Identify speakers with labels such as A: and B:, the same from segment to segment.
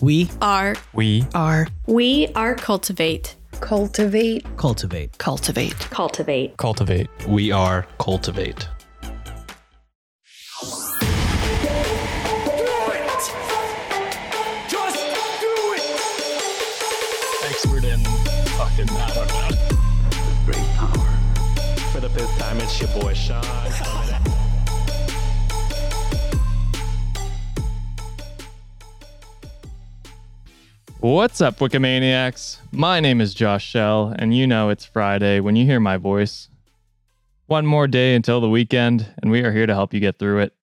A: We
B: are
C: We
A: are
B: we are cultivate
D: Cultivate.
A: Cultivate.
D: Cultivate.
B: cultivate
C: cultivate.
E: We are Cultivate.
C: Expert in fucking, I don't know.
E: Great power. For the fifth time, it's your boy Sean.
C: What's up, Wikimaniacs? My name is Josh Shell, and you know it's Friday when you hear my voice. One more day until the weekend, and we are here to help you get through it.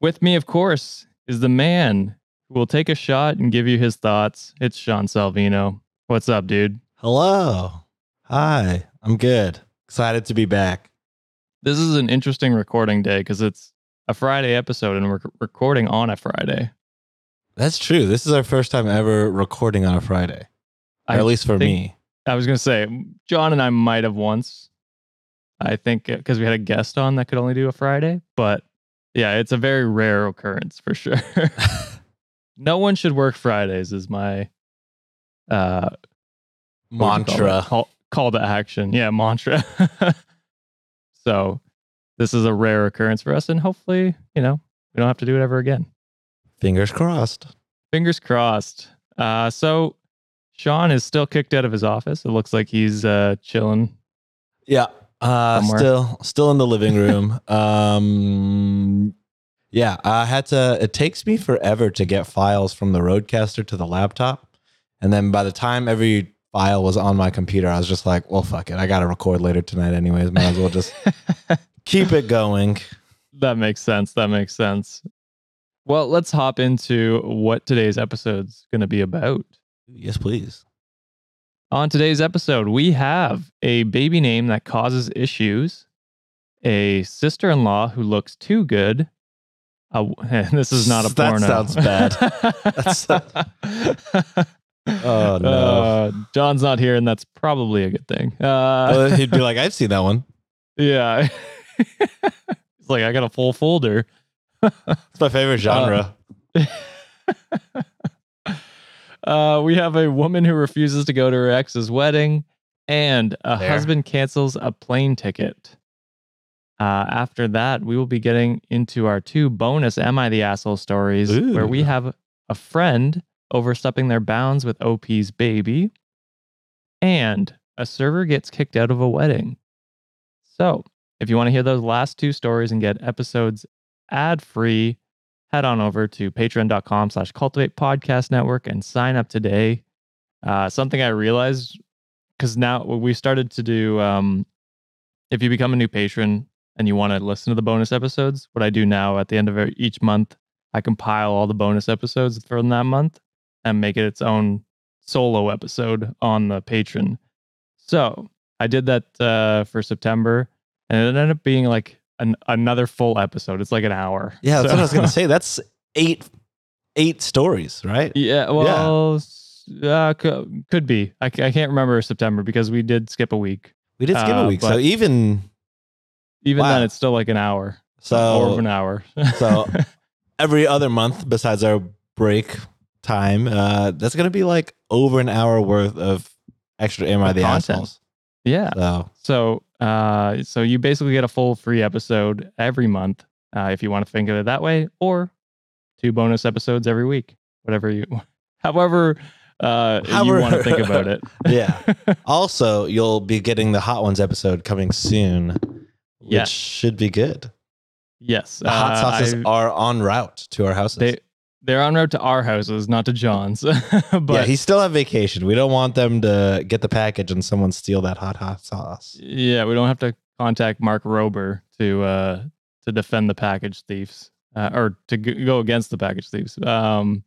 C: With me, of course, is the man who will take a shot and give you his thoughts. It's Sean Salvino. What's up, dude?
F: Hello. Hi. I'm good. Excited to be back.
C: This is an interesting recording day because it's a Friday episode, and we're recording on a Friday.
F: That's true. This is our first time ever recording on a Friday, or
C: I
F: at least for me.
C: I was gonna say John and I might have once. I think because we had a guest on that could only do a Friday, but yeah, it's a very rare occurrence for sure. no one should work Fridays is my uh what would you call
F: Mantra.
C: call, call to action. Yeah, mantra. so this is a rare occurrence for us, and hopefully, you know, we don't have to do it ever again.
F: Fingers crossed.
C: Fingers crossed. Uh, so Sean is still kicked out of his office. It looks like he's uh, chilling.
F: Yeah. Uh,
C: Somewhere.
F: still, still in the living room. um, yeah, I had to. It takes me forever to get files from the RODECaster to the laptop, and then by the time every file was on my computer, I was just like, "Well, fuck it. I got to record later tonight, anyways. Might as well just keep it going."
C: That makes sense. That makes sense. Well, let's hop into what today's episode's going to be about.
F: Yes, please.
C: On today's episode, we have a baby name that causes issues, a sister in law who looks too good. A, this is not a
F: That
C: porno.
F: sounds bad. Oh, no.
C: Uh, John's not here, and that's probably a good thing. Uh,
F: Well, he'd be like, "I've seen that one.
C: yeah. It's like, I got a full folder.
F: It's my favorite genre."
C: Uh, we have a woman who refuses to go to her ex's wedding, and a
F: There.
C: husband cancels a plane ticket. Uh, after that, we will be getting into our two bonus Am I the Asshole stories, where we have a friend overstepping their bounds with OP's baby, and a server gets kicked out of a wedding. So, if you want to hear those last two stories and get episodes ad free, head on over to patreon.com slash cultivate podcast network and sign up today. Uh, something I realized because now we started to do, um, if you become a new patron and you want to listen to the bonus episodes, what I do now at the end of each month, I compile all the bonus episodes from that month and make it its own solo episode on the Patreon. So I did that uh, for September and it ended up being like an, another full episode. It's like an hour.
F: Yeah, that's
C: So-
F: what I was gonna say. That's eight eight stories, right?
C: Yeah, well, s- uh, could, could be. I, I can't remember September because we did skip a week.
F: We did skip
C: Uh,
F: a week, so even
C: Even
F: Wow.
C: then, it's still like an hour
F: So or
C: an hour.
F: so every other month besides our break time, uh, that's gonna be like over an hour worth of extra am I the assholes?
C: Yeah.
F: So
C: So, uh, so you basically get a full free episode every month, uh, if you want to think of it that way, or two bonus episodes every week, whatever you, however, uh, you want to think about it.
F: Yeah. also, you'll be getting the Hot Ones episode coming soon, which should be good.
C: yes.
F: The hot
C: uh,
F: sauces
C: I-
F: are on route to our houses.
C: they they're on route to our houses, not to John's. but
F: yeah, he's still on vacation. We don't want them to get the package and someone steal that hot hot sauce.
C: Yeah, we don't have to contact Mark Rober to uh to defend the package thieves uh, or to g- go against the package thieves. Um,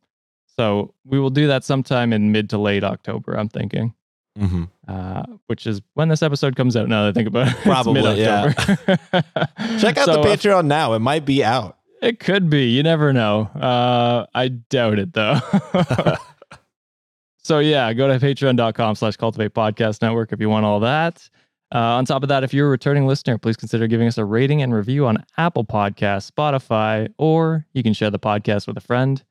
C: so we will do that sometime in mid to late October. I'm thinking,
F: hmm
C: uh, which is when this episode comes out. Now that I think about it,
F: Probably, yeah. Check out
C: So,
F: the
C: uh,
F: Patreon now. It might be out.
C: It could be. You never know. Uh, I doubt it though. so yeah, go to patreon.com slash cultivate podcast network if you want all that. Uh, on top of that, if you're a returning listener, please consider giving us a rating and review on Apple Podcasts, Spotify, or you can share the podcast with a friend.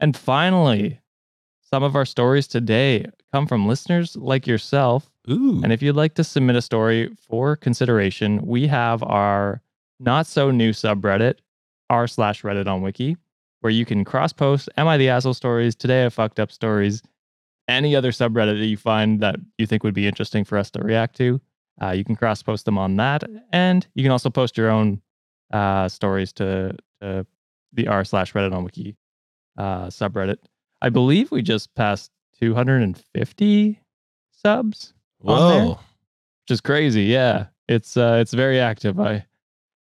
C: And finally, some of our stories today come from listeners like yourself
F: Ooh.
C: and if you'd like to submit a story for consideration, we have our not so new subreddit, r slash Reddit on Wiki, where you can cross post Am I the Asshole stories, Today I fucked up stories, any other subreddit that you find that you think would be interesting for us to react to. Uh, you can cross post them on that. And you can also post your own uh, stories to, to the r slash Reddit on Wiki uh, subreddit. I believe we just passed 250 subs on there.
F: Whoa.
C: which is crazy. Yeah, it's uh, it's very active. I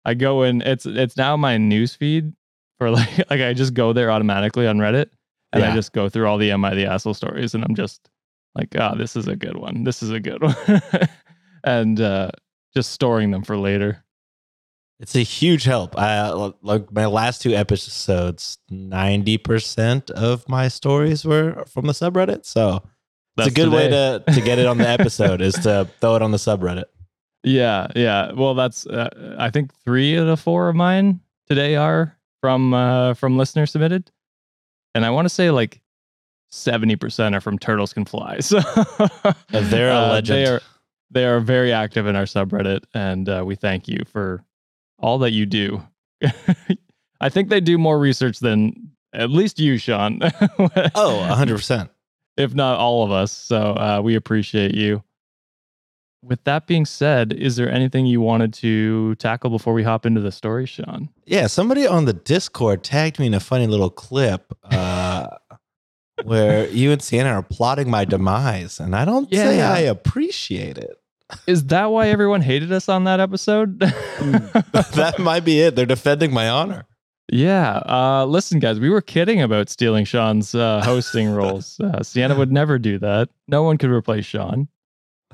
C: I go in. It's it's now my news feed for like like I just go there automatically on Reddit, and I just go through all the am I the asshole stories, and I'm just like, ah, this is a good one. This is a good one, and uh, just storing them for later.
F: It's a huge help. I like my last two episodes. Ninety percent of my stories were from the subreddit, so
C: That's
F: it's a good way to to get it on the episode is to throw it on the subreddit.
C: Yeah, yeah. Well, that's uh, I think three of the four of mine today are from uh, from listener submitted, and I want to say like seventy percent are from Turtles Can Fly. So
F: they're a
C: uh,
F: legend.
C: They are they are very active in our subreddit, and uh, we thank you for all that you do. I think they do more research than at least you, Sean.
F: oh, 100%.
C: if not all of us. So uh, we appreciate you. With that being said, is there anything you wanted to tackle before we hop into the story, Sean?
F: Yeah, somebody on the Discord tagged me in a funny little clip uh, where you and Sienna are plotting my demise, and I don't say
C: Yeah.
F: I appreciate it.
C: Is that why everyone hated us on that episode?
F: that might be it. They're defending my honor.
C: yeah. Uh, listen, guys, we were kidding about stealing Sean's uh, hosting roles. Uh, Sienna would never do that. No one could replace Sean.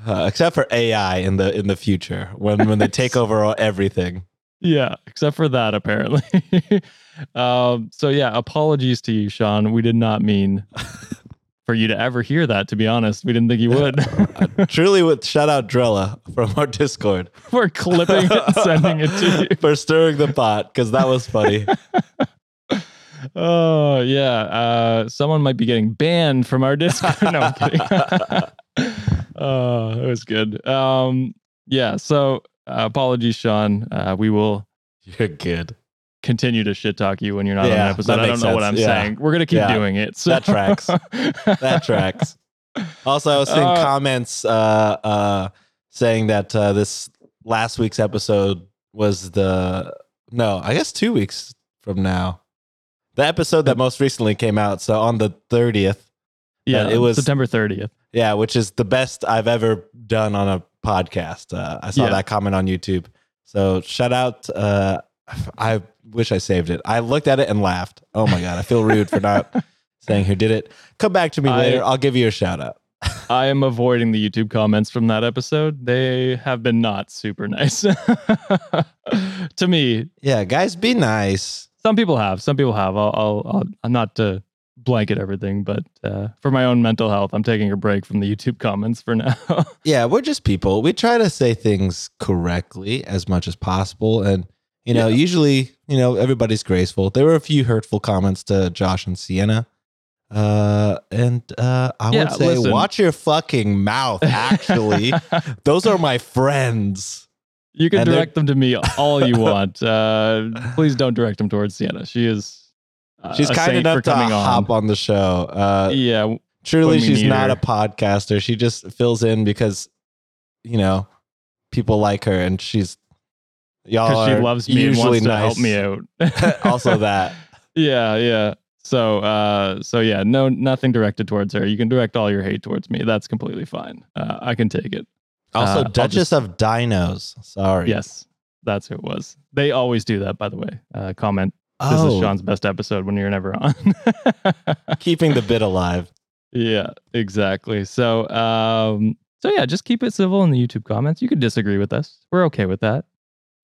F: Uh, except for AI in the in the future when when they take over everything.
C: Yeah, except for that, apparently. um, so yeah, apologies to you, Sean. We did not mean for you to ever hear that. To be honest, we didn't think you would.
F: Truly, with shout out Drella from our Discord
C: We're clipping it, and sending it to you.
F: for stirring the pot because that was funny.
C: Oh yeah, uh, someone might be getting banned from our Discord. no, I'm kidding. Oh, it was good. Um, yeah. So uh, apologies, Sean. Uh, we will
F: You're good.
C: continue to shit talk you when you're not on
F: Yeah,
C: an episode. I don't know what I'm.
F: Yeah.
C: saying. We're gonna keep
F: Yeah.
C: doing it. So.
F: That tracks. That tracks. Also, I was seeing
C: Uh,
F: comments uh, uh, saying that uh, this last week's episode was the no, I guess two weeks from now. The episode that most recently came out. So on the thirtieth,
C: Yeah,
F: it was-
C: September 30th.
F: yeah, which is the best I've ever done on a podcast. Uh, I saw
C: Yeah.
F: that comment on YouTube. So shout out. Uh, I wish I saved it. I looked at it and laughed. Oh my god, I feel rude for not saying who did it. Come back to me
C: I-
F: later. I'll give you a shout out.
C: I am avoiding the YouTube comments from that episode. They have been not super nice to me.
F: Yeah, guys, be nice.
C: Some people have. Some people have. I'll. I'll. I'll I'm not to blanket everything, but uh, for my own mental health, I'm taking a break from the YouTube comments for now.
F: Yeah, we're just people. We try to say things correctly as much as possible. And, you know,
C: Yeah.
F: usually, you know, everybody's graceful. There were a few hurtful comments to Josh and Sienna. Uh, and uh, I
C: Yeah,
F: would say,
C: listen.
F: watch your fucking mouth. Actually, those are my friends.
C: you can
F: And
C: direct them to me all you want. Uh, please don't direct them towards Sienna. She is. Uh,
F: She's kind enough to
C: coming
F: hop on the show. Uh,
C: Yeah,
F: truly, she's not
C: her.
F: a podcaster. She just fills in because, you know, people like her, and she's y'all are
C: she loves me and
F: usually
C: wants to help me out.
F: also, that
C: yeah, yeah. So, uh, so yeah, no, nothing directed towards her. You can direct all your hate towards me. That's completely fine. Uh, I can take it.
F: also
C: Uh,
F: Duchess
C: just-
F: of Dinos. Sorry.
C: Yes, that's who it was. They always do that, by the way. Uh, comment. This
F: Oh,
C: is Sean's best episode when you're never on.
F: keeping the bit alive.
C: yeah, exactly. So, um, so yeah, just keep it civil in the YouTube comments. You could disagree with us. We're okay with that.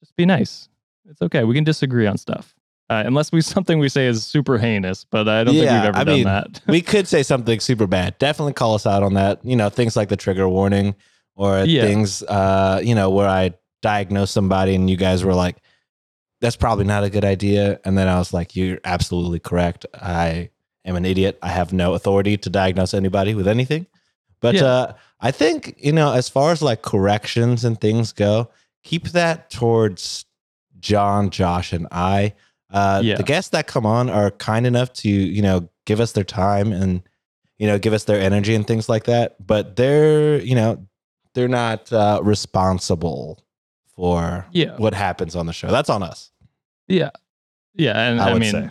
C: Just be nice. It's okay. We can disagree on stuff. Uh, unless we something we say is super heinous, but I don't
F: Yeah,
C: think we've ever
F: I
C: done
F: mean,
C: that.
F: we could say something super bad. Definitely call us out on that. You know, things like the trigger warning or
C: Yeah.
F: things, uh, you know, where I diagnose somebody and you guys were like, that's probably not a good idea. And then I was like, you're absolutely correct. I am an idiot. I have no authority to diagnose anybody with anything. But
C: Yeah.
F: uh, I think, you know, as far as like corrections and things go, keep that towards John, Josh, and I. Uh,
C: Yeah.
F: The guests that come on are kind enough to, you know, give us their time and, you know, give us their energy and things like that. But they're, you know, they're not uh, responsible for
C: yeah,
F: what happens on the show. That's on us.
C: yeah, yeah. And
F: I
C: I, mean,
F: say.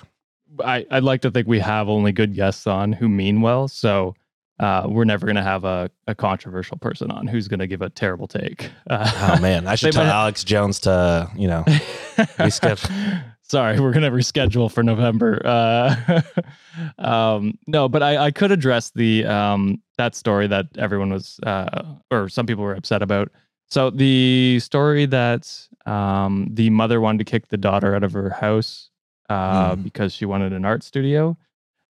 C: I, I'd like to think we have only good guests on who mean well. So uh, we're never going to have a, a controversial person on who's going to give a terrible take. Uh,
F: Oh man, I should tell Alex Jones to, you know, Reschedule.
C: Sorry, we're going to reschedule for November. Uh, um, no, but I, I could address the um, that story that everyone was, uh, or some people were upset about. So the story that um, the mother wanted to kick the daughter out of her house uh,
F: Hmm.
C: because she wanted an art studio.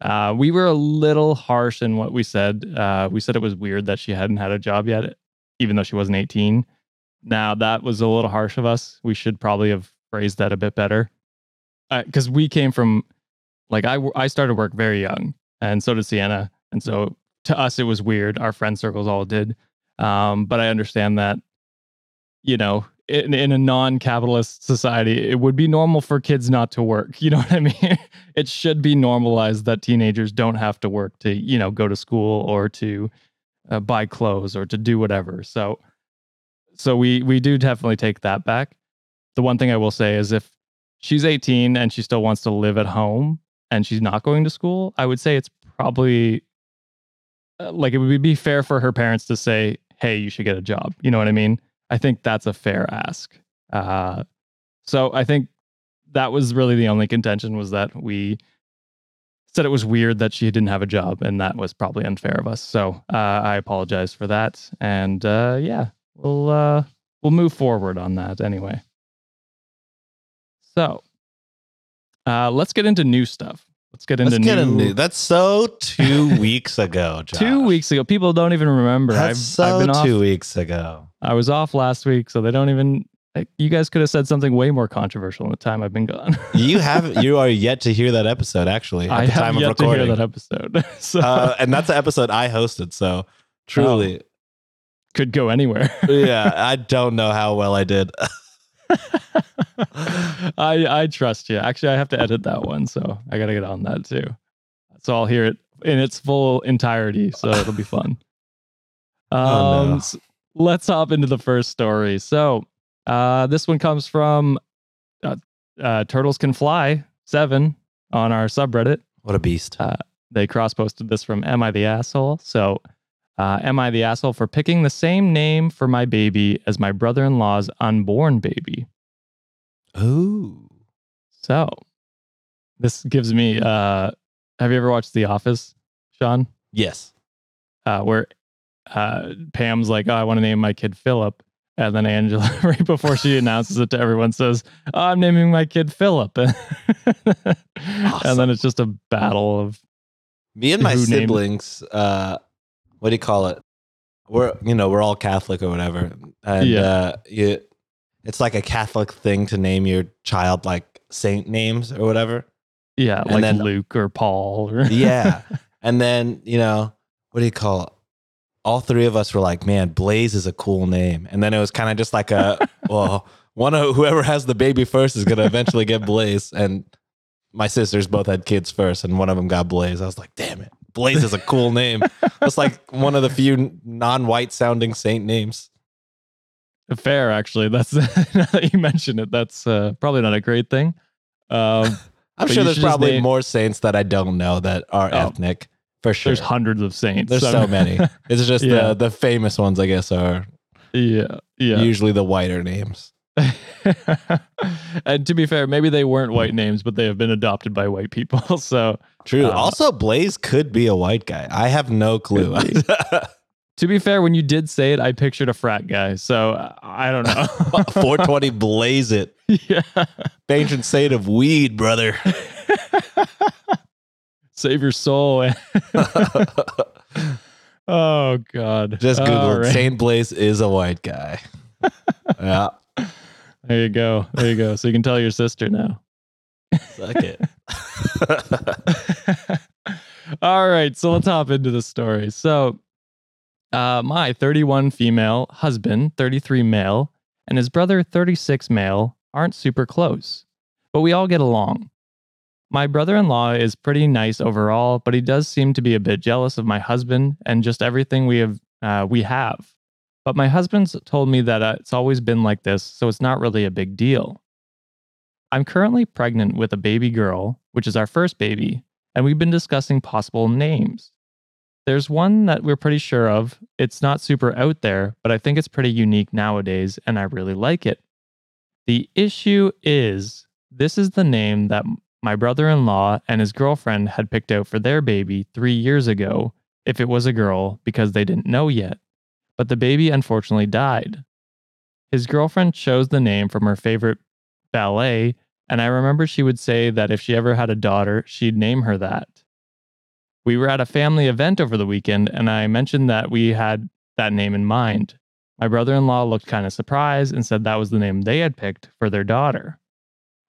C: Uh, we were a little harsh in what we said. Uh, we said it was weird that she hadn't had a job yet, even though she wasn't 18. Now that was a little harsh of us. We should probably have phrased that a bit better, because we came from, like I, I started work very young, and so did Sienna, and so to us it was weird. Our friend circles all did, um, but I understand that, you know, in, in a non-capitalist society, it would be normal for kids not to work. You know what I mean? it should be normalized that teenagers don't have to work to, you know, go to school or to uh, buy clothes or to do whatever. So, so we we do definitely take that back. The one thing I will say is if she's 18 and she still wants to live at home and she's not going to school, I would say it's probably uh, like it would be fair for her parents to say, "Hey, you should get a job." You know what I mean? I think that's a fair ask. Uh, so I think that was really the only contention was that we said it was weird that she didn't have a job, and that was probably unfair of us. So uh, I apologize for that, and uh, yeah, we'll uh, we'll move forward on that anyway. So uh, let's get into new stuff. Let's get into
F: Let's get
C: new.
F: new. That's so two weeks ago, Josh.
C: Two weeks ago, people don't even remember.
F: That's
C: I've,
F: so
C: I've been off
F: two weeks ago.
C: I was off last week, so they don't even. like, You guys could have said something way more controversial in the time I've been gone.
F: You have you are yet to hear that episode actually at
C: I
F: the
C: have
F: time of
C: yet to
F: recording.
C: hear that episode, so
F: uh, and that's the episode I hosted. So truly,
C: could go anywhere.
F: yeah, I don't know how well I did.
C: I I trust you. Actually, I have to edit that one, so I got to get on that too. So I'll hear it in its full entirety. So it'll be fun. Um,
F: Oh, no.
C: s- let's hop into the first story. So uh, this one comes from uh, uh, Turtles Can Fly Seven on our subreddit.
F: What a beast!
C: Uh, they cross posted this from Am I the Asshole? So, uh, Am I the Asshole for picking the same name for my baby as my brother in law's unborn baby?
F: Ooh,
C: So, this gives me. Uh, have you ever watched The Office, Sean?
F: yes.
C: Uh, where uh, Pam's like, oh, I want to name my kid Philip. And then Angela, right before she announces it to everyone, says, oh, I'm naming my kid Philip. and then it's just a battle of
F: Me and my siblings. Uh, what do you call it? We're you know we're all Catholic or whatever, and
C: Yeah.
F: uh, you, it's like a Catholic thing to name your child like saint names or whatever.
C: Yeah,
F: And
C: like
F: then-
C: Luke or Paul. Or
F: Yeah. And then, you know, what do you call it? All three of us were like, man, Blaze is a cool name. And then it was kind of just like a, well, one of whoever has the baby first is going to eventually get Blaze. And my sisters both had kids first, and one of them got Blaze. I was like, damn it. Blaze is a cool name. It's like one of the few non white sounding saint names.
C: Fair, actually. That's now that you mention it. That's uh, probably not a great thing. Um,
F: I'm sure there's probably
C: name-
F: more saints that I don't know that are
C: Oh.
F: ethnic for sure.
C: There's hundreds of saints.
F: There's so many. It's just
C: Yeah.
F: the the famous ones, I guess, are
C: yeah, yeah.
F: usually the whiter names.
C: and to be fair, maybe they weren't white names, but they have been adopted by white people. So
F: True.
C: Uh,
F: also, Blaze could be a white guy. I have no clue.
C: To be fair, when you did say it, I pictured a frat guy. So I don't know.
F: 420 Blaze it.
C: yeah.
F: Ancient saint of weed, brother.
C: Save your soul. oh God.
F: Just Google it.
C: right.
F: Saint Blaze is a white guy. yeah.
C: There you go. There you go. So you can tell your sister now.
F: Suck it.
C: All right, so let's hop into the story. So, uh, my 31 female husband, 33 male, and his brother, 36 male, aren't super close, but we all get along. My brother in law is pretty nice overall, but he does seem to be a bit jealous of my husband and just everything we have. Uh, we have. But my husband's told me that uh, it's always been like this, so it's not really a big deal. I'm currently pregnant with a baby girl, which is our first baby, and we've been discussing possible names. There's one that we're pretty sure of. It's not super out there, but I think it's pretty unique nowadays, and I really like it. The issue is this is the name that my brother in law and his girlfriend had picked out for their baby three years ago, if it was a girl, because they didn't know yet. But the baby unfortunately died. His girlfriend chose the name from her favorite ballet, and I remember she would say that if she ever had a daughter, she'd name her that. We were at a family event over the weekend, and I mentioned that we had that name in mind. My brother in law looked kind of surprised and said that was the name they had picked for their daughter.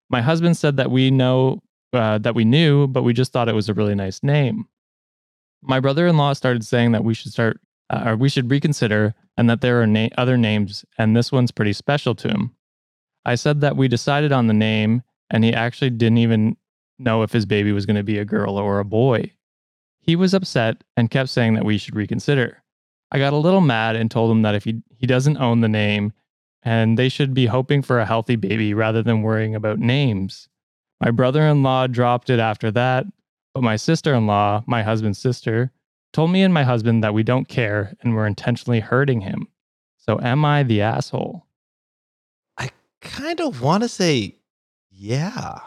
C: My husband said that we know uh, that we knew, but we just thought it was a really nice name. My brother in law started saying that we should start, uh, or we should reconsider, and that there are na- other names, and this one's pretty special to him. I said that we decided on the name, and he actually didn't even know if his baby was going to be a girl or a boy. He was upset and kept saying that we should reconsider. I got a little mad and told him that if he, he doesn't own the name, and they should be hoping for a healthy baby rather than worrying about names. My brother in law dropped it after that, but my sister in law, my husband's sister, told me and my husband that we don't care and we're intentionally hurting him. So am I the asshole?
F: I kind of want to say, yeah.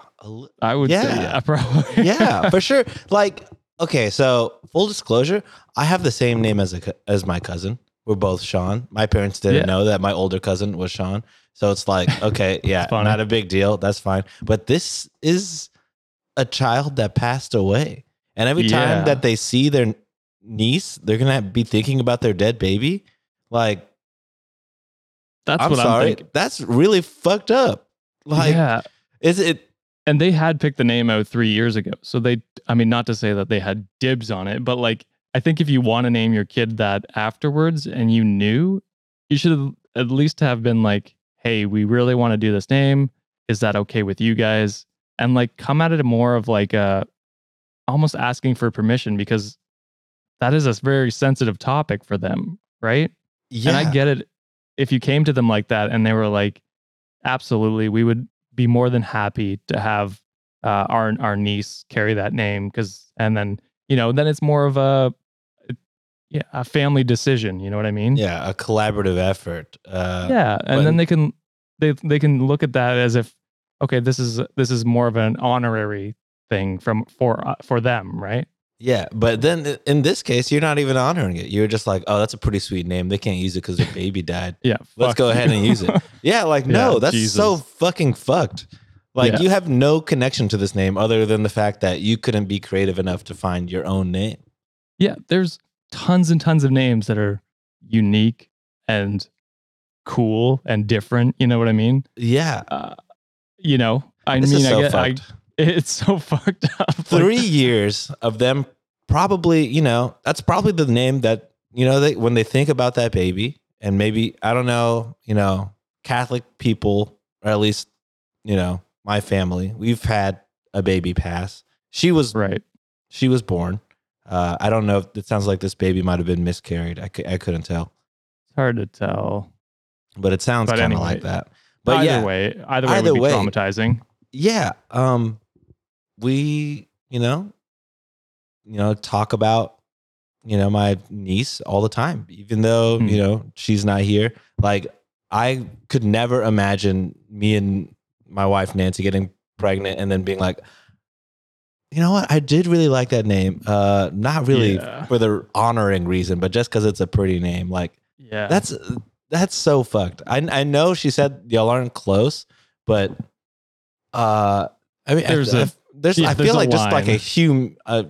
C: I would say
F: Yeah.
C: yeah, probably.
F: yeah, for sure. Like, okay, so full disclosure, I have the same name as a as my cousin. We're both Sean. My parents didn't
C: Yeah.
F: know that my older cousin was Sean, so it's like, okay, yeah,
C: funny.
F: not a big deal. That's fine. But this is a child that passed away, and every
C: Yeah.
F: time that they see their niece, they're gonna be thinking about their dead baby. Like,
C: That's
F: I'm
C: what I'm
F: sorry,
C: thinking.
F: that's really fucked up. Like,
C: yeah.
F: is it?
C: And they had picked the name out three years ago. So they, I mean, not to say that they had dibs on it, but like, I think if you want to name your kid that afterwards and you knew, you should at least have been like, hey, we really want to do this name. Is that okay with you guys? And like, come at it more of like a, almost asking for permission because that is a very sensitive topic for them, right?
F: Yeah,
C: And I get it. If you came to them like that and they were like, absolutely, we would be more than happy to have uh, our our niece carry that name because, and then you know, then it's more of a yeah a family decision. You know what I mean?
F: yeah, a collaborative effort. Uh,
C: Yeah, and then they can they they can look at that as if okay, this is this is more of an honorary thing from for uh, for them, right?
F: Yeah, but then in this case, you're not even honoring it. You're just like, oh, that's a pretty sweet name. They can't use it because their baby died.
C: Yeah,
F: Let's go ahead and use it. Yeah, like no,
C: Yeah,
F: that's so fucking fucked. Like
C: Yeah.
F: you have no connection to this name other than the fact that you couldn't be creative enough to find your own name.
C: yeah, there's tons and tons of names that are unique and cool and different. You know what I mean?
F: Yeah,
C: Uh, you know, I
F: this
C: mean,
F: so
C: I get, I. it's so fucked up. Like,
F: Three years of them probably, you know, that's probably the name that, you know, they when they think about that baby, and maybe I don't know, you know, Catholic people, or at least, you know, my family, we've had a baby pass. She was
C: Right.
F: she was born. Uh, I don't know if it sounds like this baby might have been miscarried. I, I couldn't tell,
C: It's hard to tell.
F: but it sounds kind of
C: anyway,
F: like that. But
C: either
F: yeah,
C: way, either way
F: Either
C: would be
F: way.
C: traumatizing.
F: yeah. Um, we, you know, you know, talk about, you know, my niece all the time, even though
C: Hmm.
F: you know she's not here. Like, I could never imagine me and my wife Nancy getting pregnant and then being like, you know what, I did really like that name. Uh, not really
C: Yeah.
F: for the honoring reason, but just because it's a pretty name. Like,
C: Yeah.
F: that's that's so fucked. I I know she said y'all aren't close, but uh, I mean,
C: There's
F: I,
C: a-
F: I- there's
C: yeah,
F: I
C: there's
F: feel like just like a hum, uh,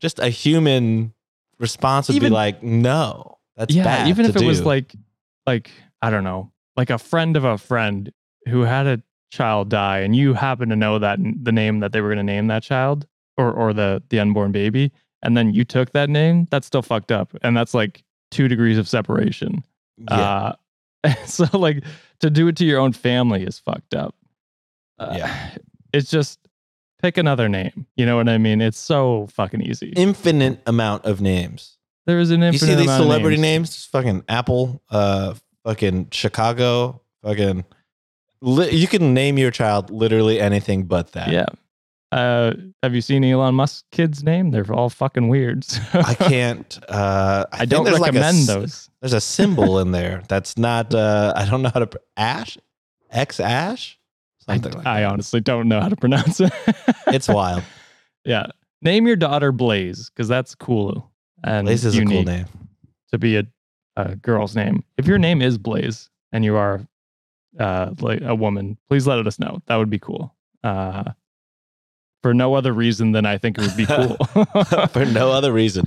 F: just a human response would
C: Even-
F: be like, no, that's
C: yeah,
F: bad.
C: even if it was like like I don't know, like a friend of a friend who had a child die and you happen to know that the name that they were going to name that child or or the the unborn baby and then you took that name, that's still fucked up and that's like 2 degrees of separation.
F: yeah,
C: Uh so like to do it to your own family is fucked up. Uh,
F: Yeah.
C: It's just pick another name. You know what I mean? It's so fucking easy.
F: infinite amount of names.
C: there is an infinite.
F: Amount You see these
C: amount of
F: celebrity
C: names.
F: Fucking Apple, uh, fucking Chicago, fucking. Li- you can name your child literally anything but that.
C: Yeah. Uh, have you seen Elon Musk's kid's name? They're all fucking weird.
F: I can't. Uh, I,
C: I
F: think
C: don't
F: there's like a
C: recommend
F: s-
C: those.
F: There's a symbol in there that's not. Uh, I don't know how to. pr- Ash, X Ash,
C: I,
F: like
C: I honestly don't know how to pronounce it.
F: It's wild.
C: yeah. Name your daughter Blaze because that's cool and
F: Blaze is a cool name.
C: to be a, a girl's name. If your name is Blaze and you are uh, like a woman, please let us know. That would be cool. Uh, for no other reason than I think it would be cool.
F: For no other reason.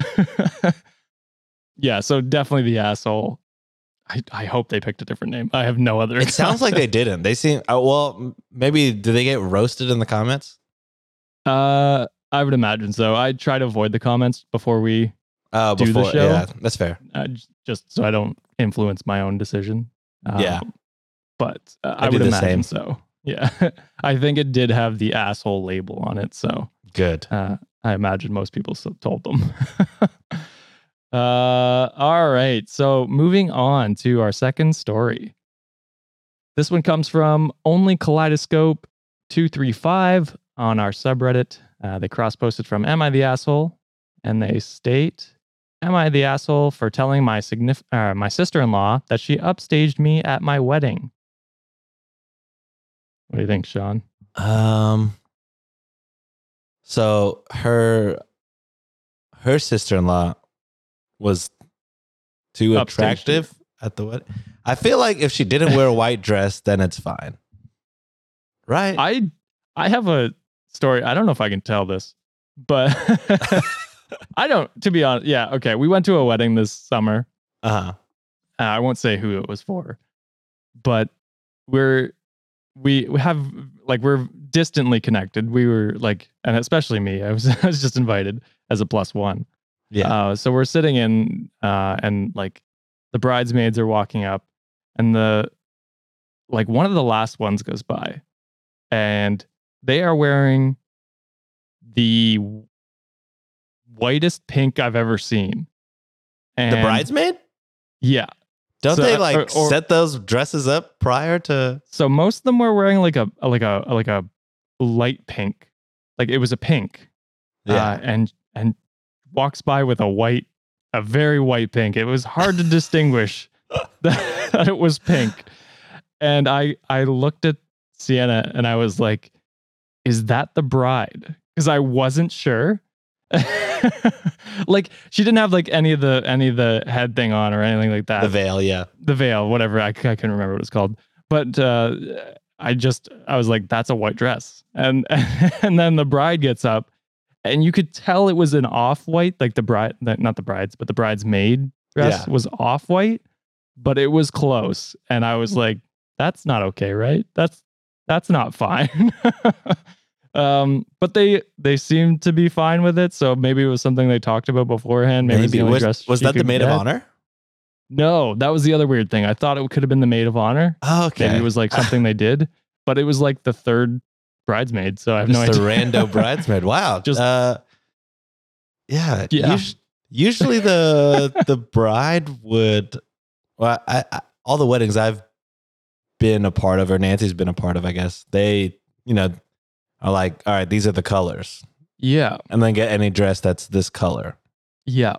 C: yeah, so definitely the asshole. I, I hope they picked a different name. I have no other.
F: It sounds like they didn't. They seem. Uh, well, maybe did they get roasted in the comments?
C: Uh, I would imagine so. I try to avoid the comments before we,
F: Uh,
C: Do the
F: before,
C: show?
F: yeah, that's fair.
C: uh, just so I don't influence my own decision.
F: Yeah.
C: Um, but uh,
F: I
C: I, would imagine
F: same.
C: so. Yeah, I think it did have the asshole label on it, so
F: Good.
C: uh, I imagine most people told them. uh, all right. So moving on to our second story. This one comes from Only Kaleidoscope 235 on our subreddit. Uh, they cross posted from Am I the Asshole? And they state, Am I the asshole for telling my, signif- uh, my sister in law that she upstaged me at my wedding? What do you think, Sean?
F: Um. So her her sister in law was too
C: Upstaged you.
F: attractive at the wedding. I feel like if she didn't wear a white dress, then it's fine, right?
C: I I have a story. I don't know if I can tell this, but I don't. To be honest, yeah, okay. We went to a wedding this summer.
F: uh-huh.
C: Uh, I won't say who it was for, but we're we we have like we're distantly connected. We were like, and especially me. I was I was just invited as a plus one.
F: Yeah.
C: Uh, so we're sitting in, uh, and like the bridesmaids are walking up, and the like one of the last ones goes by, and they are wearing the whitest pink I've ever seen. And
F: the bridesmaid?
C: yeah.
F: Don't
C: So,
F: they like
C: or- or-
F: set those dresses up prior to?
C: So most of them were wearing like a like a like a light pink, like it was a pink, uh, and and walks by with a white, a very white pink. It was hard to distinguish that, it was pink. And I I looked at Sienna and I was like, "Is that the bride?" Because I wasn't sure. like she didn't have like any of the any of the head thing on or anything like that
F: the veil, yeah.
C: the veil, whatever. I, I couldn't remember what it's called, but uh, I just I was like, that's a white dress, and and then the bride gets up, and you could tell it was an off white, like the bride, not the bride's, but the bridesmaid dress
F: Yeah.
C: was off white, but it was close, and I was like, that's not okay, right? That's that's not fine. Um, but they they seemed to be fine with it, so maybe it was something they talked about beforehand. Maybe, it was the
F: was,
C: dress
F: was that the maid of
C: get.
F: honor?
C: No, that was the other weird thing. I thought it could have been the maid of honor.
F: Oh, okay.
C: Maybe it was like something they did, but it was like the third bridesmaid. So I have
F: just
C: no
F: a
C: idea.
F: rando bridesmaid. Wow.
C: Just-
F: uh, yeah.
C: Yeah.
F: us- usually the the bride would. Well, I, I all the weddings I've been a part of, or Nancy's been a part of, I guess they, you know, are like, all right, these are the colors,
C: yeah,
F: and then get any dress that's this color,
C: yeah.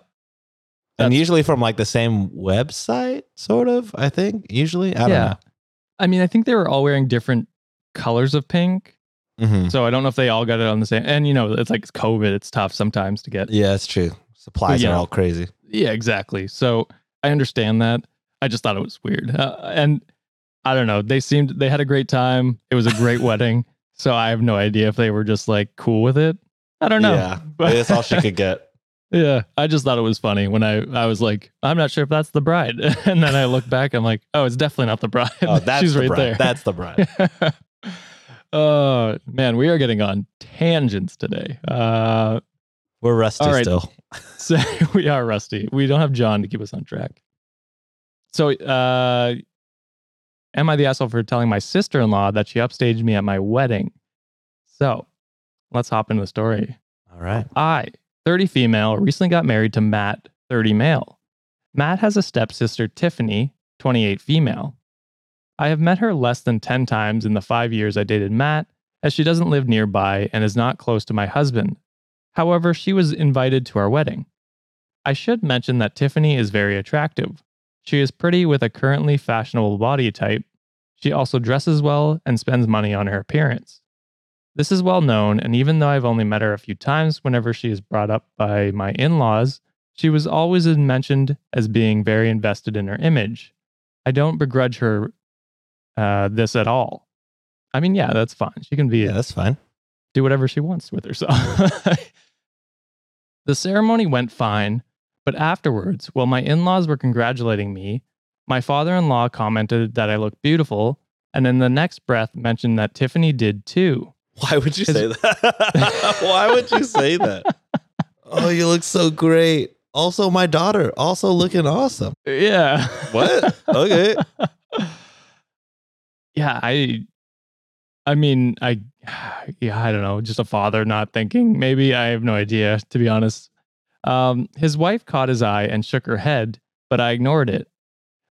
F: and usually from like the same website, sort of. I think usually. I don't
C: yeah. I mean, I think they were all wearing different colors of pink.
F: Mhm.
C: So I don't know if they all got it on the same. And you know, it's like it's COVID. It's tough sometimes to get.
F: Yeah, that's true. Supplies
C: yeah.
F: are all crazy.
C: Yeah, exactly. So I understand that. I just thought it was weird. Uh, and I don't know. They seemed they had a great time. It was a great wedding. So I have no idea if they were just like cool with it. I don't know.
F: Yeah, but that's all she could get.
C: Yeah, I just thought it was funny when I I was like, I'm not sure if that's the bride, and then I look back, I'm like, oh, it's definitely not the bride.
F: Oh, that's
C: She's
F: the
C: right
F: bride.
C: there.
F: That's the bride.
C: Oh man, we are getting on tangents today. Uh,
F: We're rusty
C: right.
F: still.
C: so we are rusty. We don't have John to keep us on track. So, uh, am I the asshole for telling my sister in law that she upstaged me at my wedding? So, let's hop into the story.
F: All right.
C: I, 30 female, recently got married to Matt, 30 male. Matt has a stepsister, Tiffany, 28 female. I have met her less than 10 times in the five years I dated Matt, as she doesn't live nearby and is not close to my husband. However, she was invited to our wedding. I should mention that Tiffany is very attractive. She is pretty with a currently fashionable body type. She also dresses well and spends money on her appearance. This is well known, and even though I've only met her a few times whenever she is brought up by my in laws, she was always mentioned as being very invested in her image. I don't begrudge her uh, this at all. I mean, yeah, that's fine. She can be
F: Yeah, that's fine.
C: do whatever she wants with herself. the ceremony went fine, but afterwards, while my in laws were congratulating me, my father in law commented that I looked beautiful, and in the next breath mentioned that Tiffany did too.
F: Why would you say that? Why would you say that? Oh, you look so great. Also, my daughter, also looking awesome.
C: Yeah.
F: What? Okay.
C: Yeah, I I mean, I yeah, I don't know, just a father not thinking. Maybe I have no idea, to be honest. Um, his wife caught his eye and shook her head, but I ignored it.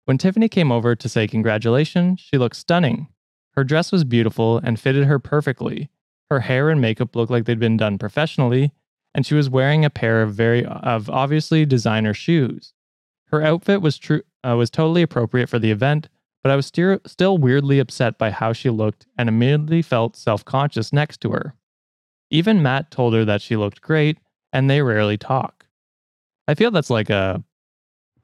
C: When Tiffany came over to say congratulations, she looked stunning. Her dress was beautiful and fitted her perfectly. Her hair and makeup looked like they'd been done professionally, and she was wearing a pair of very of obviously designer shoes. Her outfit was true uh, was totally appropriate for the event, but I was still still weirdly upset by how she looked and immediately felt self-conscious next to her. Even Matt told her that she looked great, and they rarely talk. I feel that's like a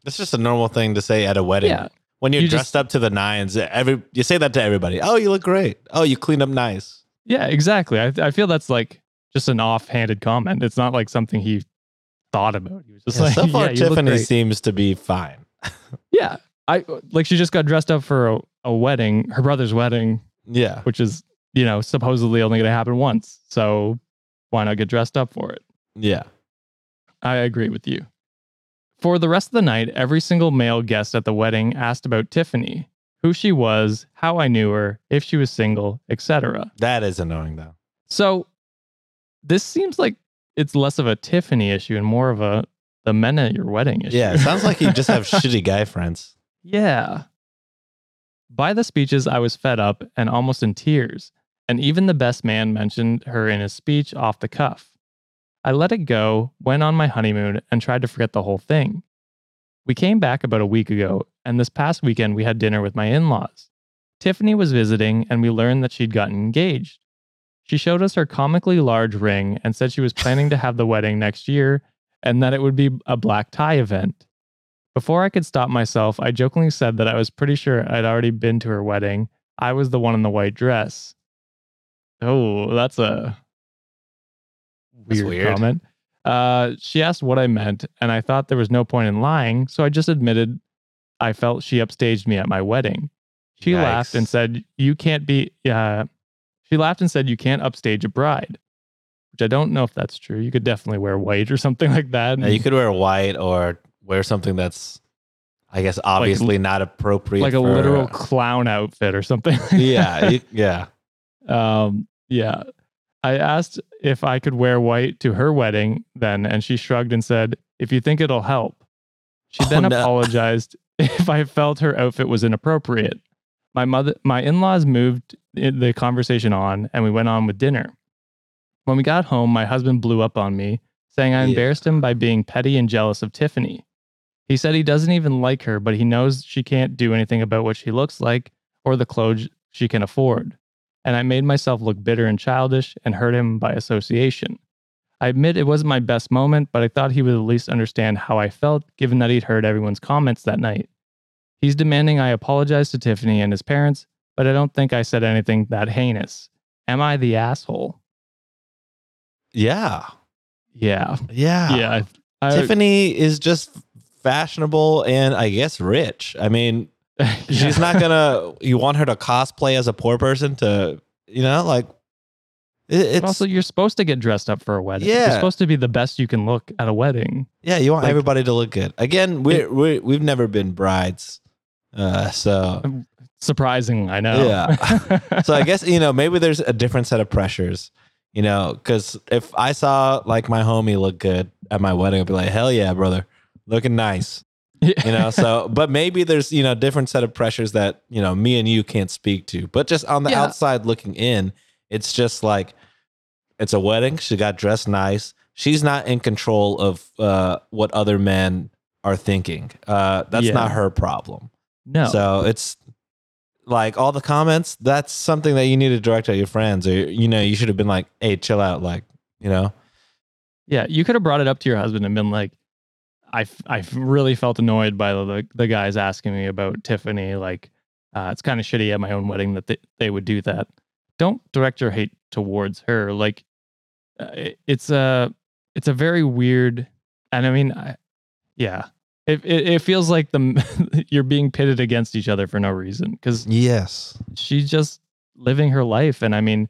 F: That's just a normal thing to say at a wedding.
C: yeah,
F: When you're
C: You
F: dressed
C: just-
F: up to the nines, every you say that to everybody. Oh, you look great. Oh, you clean up nice.
C: yeah, exactly. I I feel that's like just an offhanded comment. It's not like something he thought about. He was just
F: Yeah,
C: like,
F: so far,
C: yeah,
F: Tiffany seems to be fine.
C: Yeah, I like she just got dressed up for a, a wedding, her brother's wedding,
F: Yeah.
C: which is you know supposedly only going to happen once. So why not get dressed up for it?
F: Yeah.
C: I agree with you. For the rest of the night, every single male guest at the wedding asked about Tiffany, who she was, how I knew her, if she was single, etc.
F: That is annoying, though.
C: So this seems like it's less of a Tiffany issue and more of a the men at your wedding issue.
F: Yeah. It sounds like you just have shitty guy friends.
C: Yeah. By the speeches, I was fed up and almost in tears, and even the best man mentioned her in his speech off the cuff. I let it go, went on my honeymoon, and tried to forget the whole thing. We came back about a week ago, and this past weekend we had dinner with my in laws. Tiffany was visiting, and we learned that she'd gotten engaged. She showed us her comically large ring and said she was planning to have the wedding next year and that it would be a black tie event. Before I could stop myself, I jokingly said that I was pretty sure I'd already been to her wedding. I was the one in the white dress. Oh, that's a
F: That's
C: weird,
F: weird.
C: comment. Uh, she asked what I meant, and I thought there was no point in lying, so I just admitted I felt she upstaged me at my wedding. She laughed and said, "You can't be." Uh, She laughed and said, You can't upstage a bride, which I don't know if that's true. You could definitely wear white or something like that.
F: Uh, you could wear white or wear something that's, I guess, obviously not appropriate.
C: like a
F: for-
C: literal clown outfit or something. like
F: yeah, you- yeah.
C: Um, yeah. I asked if I could wear white to her wedding then, and she shrugged and said, If you think it'll help. She
F: Oh,
C: then
F: no.
C: apologized if I felt her outfit was inappropriate. My mother, my in-laws moved the conversation on, and we went on with dinner. When we got home, my husband blew up on me, saying I
F: Yeah.
C: embarrassed him by being petty and jealous of Tiffany. He said he doesn't even like her, but he knows she can't do anything about what she looks like or the clothes she can afford. And I made myself look bitter and childish and hurt him by association. I admit it wasn't my best moment, but I thought he would at least understand how I felt given that he'd heard everyone's comments that night. He's demanding I apologize to Tiffany and his parents, but I don't think I said anything that heinous. Am I the asshole?
F: Yeah.
C: Yeah.
F: Yeah.
C: Yeah. I, I-
F: Tiffany is just fashionable and I guess rich. I mean, she's not gonna. You want her to cosplay as a poor person to, you know, like it, it's
C: But also, you're supposed to get dressed up for a wedding. You're
F: Yeah.
C: supposed to be the best you can look at a wedding.
F: yeah. You want
C: like-
F: everybody to look good. Again, we're, we we've never been brides, uh, so
C: Surprising, I know.
F: Yeah. so I guess you know maybe there's a different set of pressures. You know, because if I saw like my homie look good at my wedding, I'd be like, hell yeah, brother, looking nice. you know so but maybe there's you know different set of pressures that you know me and you can't speak to but just on the
C: Yeah.
F: outside looking in it's just like it's a wedding she got dressed nice she's not in control of uh what other men are thinking uh that's
C: Yeah.
F: not her problem
C: no.
F: so it's like all the comments that's something that you need to direct at your friends or you know you should have been like hey chill out like you know
C: Yeah, you could have brought it up to your husband and been like, I, I really felt annoyed by the, the guys asking me about Tiffany. Like, uh, it's kind of shitty at my own wedding that they, they would do that. Don't direct your hate towards her. Like, uh, it, it's a, it's a very weird, and I mean, I, yeah, it, it, it feels like the you're being pitted against each other for no reason because
F: yes
C: she's just living her life and i mean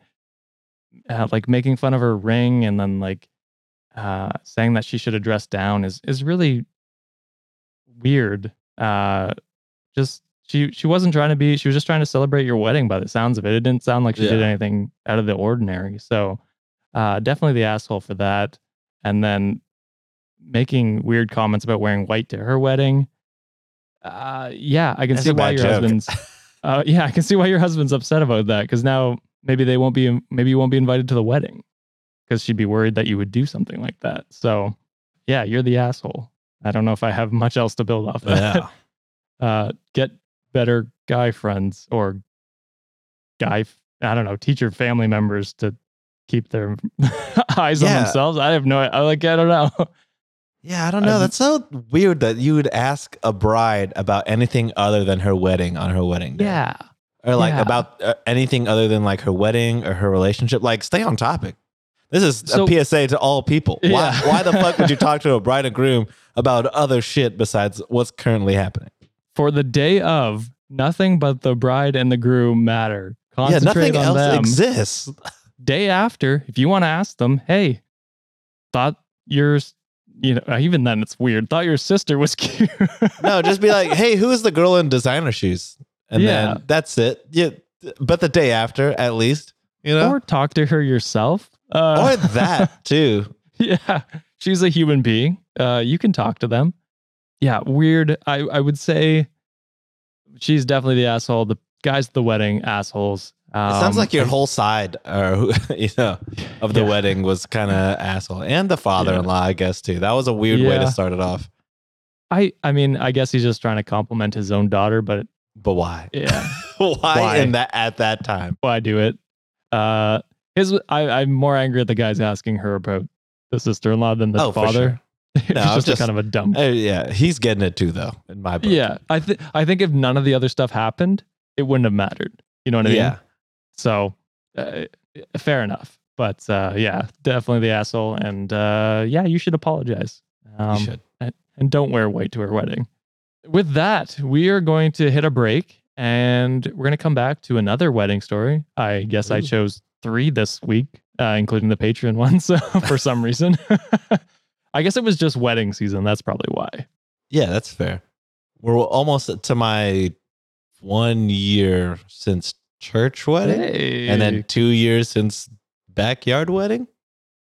C: uh, like making fun of her ring and then like uh saying that she should have dressed down is is really weird. Uh just she she wasn't trying to be she was just trying to celebrate your wedding by the sounds of it. It didn't sound like she did anything out of the ordinary. So uh definitely the asshole for that. And then making weird comments about wearing white to her wedding. Uh yeah i can
F: That's
C: see why your
F: joke.
C: husband's uh, yeah, I can see why your husband's upset about that because now maybe they won't be maybe you won't be invited to the wedding because she'd be worried that you would do something like that. So, yeah, you're the asshole. I don't know if I have much else to build off of that.
F: yeah
C: Uh, get better guy friends or guy, I don't know, teach your family members to keep their eyes
F: Yeah.
C: on themselves. I have no, I like, I don't know.
F: Yeah, I don't know.
C: I've-
F: That's so weird that you would ask a bride about anything other than her wedding on her wedding day.
C: Yeah.
F: Or like
C: yeah.
F: about uh, anything other than like her wedding or her relationship. Like stay on topic. This is
C: So-
F: a PSA to all people. Why,
C: Yeah.
F: why the fuck would you talk to a bride and groom about other shit besides what's currently happening?
C: For the day of, nothing but the bride and the groom matter.
F: yeah,
C: Concentrate
F: nothing
C: on
F: else
C: them.
F: exists.
C: day after, if you want to ask them, hey, thought yours, you know, even then it's weird. Thought your sister was cute.
F: No, just be like, hey, who's the girl in designer shoes? And
C: Yeah.
F: then that's it. Yeah, but the day after, at least, you know,
C: or talk to her yourself. Uh,
F: or that too.
C: yeah, she's a human being. Uh, you can talk to them. Yeah, weird. I I would say she's definitely the asshole. The guys at the wedding assholes. Um,
F: It sounds like your whole side, or you know, of the
C: Yeah.
F: wedding was kind of asshole, and the father-in-law, I guess too. That was a weird way to start it off.
C: I I mean I guess he's just trying to compliment his own daughter, but
F: But why?
C: yeah.
F: why,
C: Why?
F: in that at that time?
C: why do it. Uh, his I, I'm more angry at the guys asking her about the sister-in-law than the
F: Oh,
C: father. It's
F: No,
C: just, a
F: just-
C: kind of a dumb.
F: Uh, yeah, he's getting it too, though. In my book.
C: yeah, I think I think if none of the other stuff happened, it wouldn't have mattered. You know what I mean?
F: yeah.
C: So, uh, fair enough. But uh, yeah, definitely the asshole. And uh, yeah, you should apologize. Um,
F: you should.
C: And, and don't wear white to her wedding. With that, we are going to hit a break and we're going to come back to another wedding story. I guess I chose three this week, uh, including the Patreon ones for some reason. I guess it was just wedding season. That's probably why.
F: Yeah, that's fair. We're almost to my one year since church wedding,
C: Hey.
F: and then two years since backyard wedding.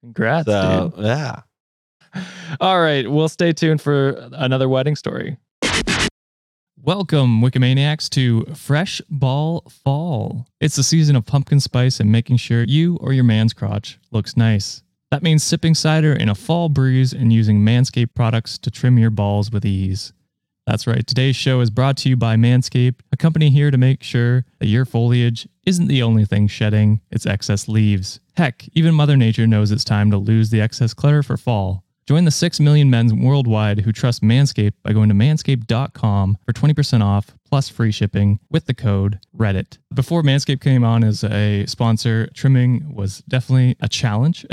C: congrats,
F: So
C: dude.
F: yeah,
C: All right, we'll stay tuned for another wedding story. Welcome, Wikimaniacs, to Fresh Ball Fall. It's the season of pumpkin spice and making sure you or your man's crotch looks nice. That means sipping cider in a fall breeze and using Manscaped products to trim your balls with ease. That's right, today's show is brought to you by Manscaped, a company here to make sure that your foliage isn't the only thing shedding its excess leaves. Heck, even Mother Nature knows it's time to lose the excess clutter for fall. Join the 6 million men worldwide who trust Manscaped by going to manscaped.com for 20% off plus free shipping with the code Reddit. Before Manscaped came on as a sponsor, trimming was definitely a challenge.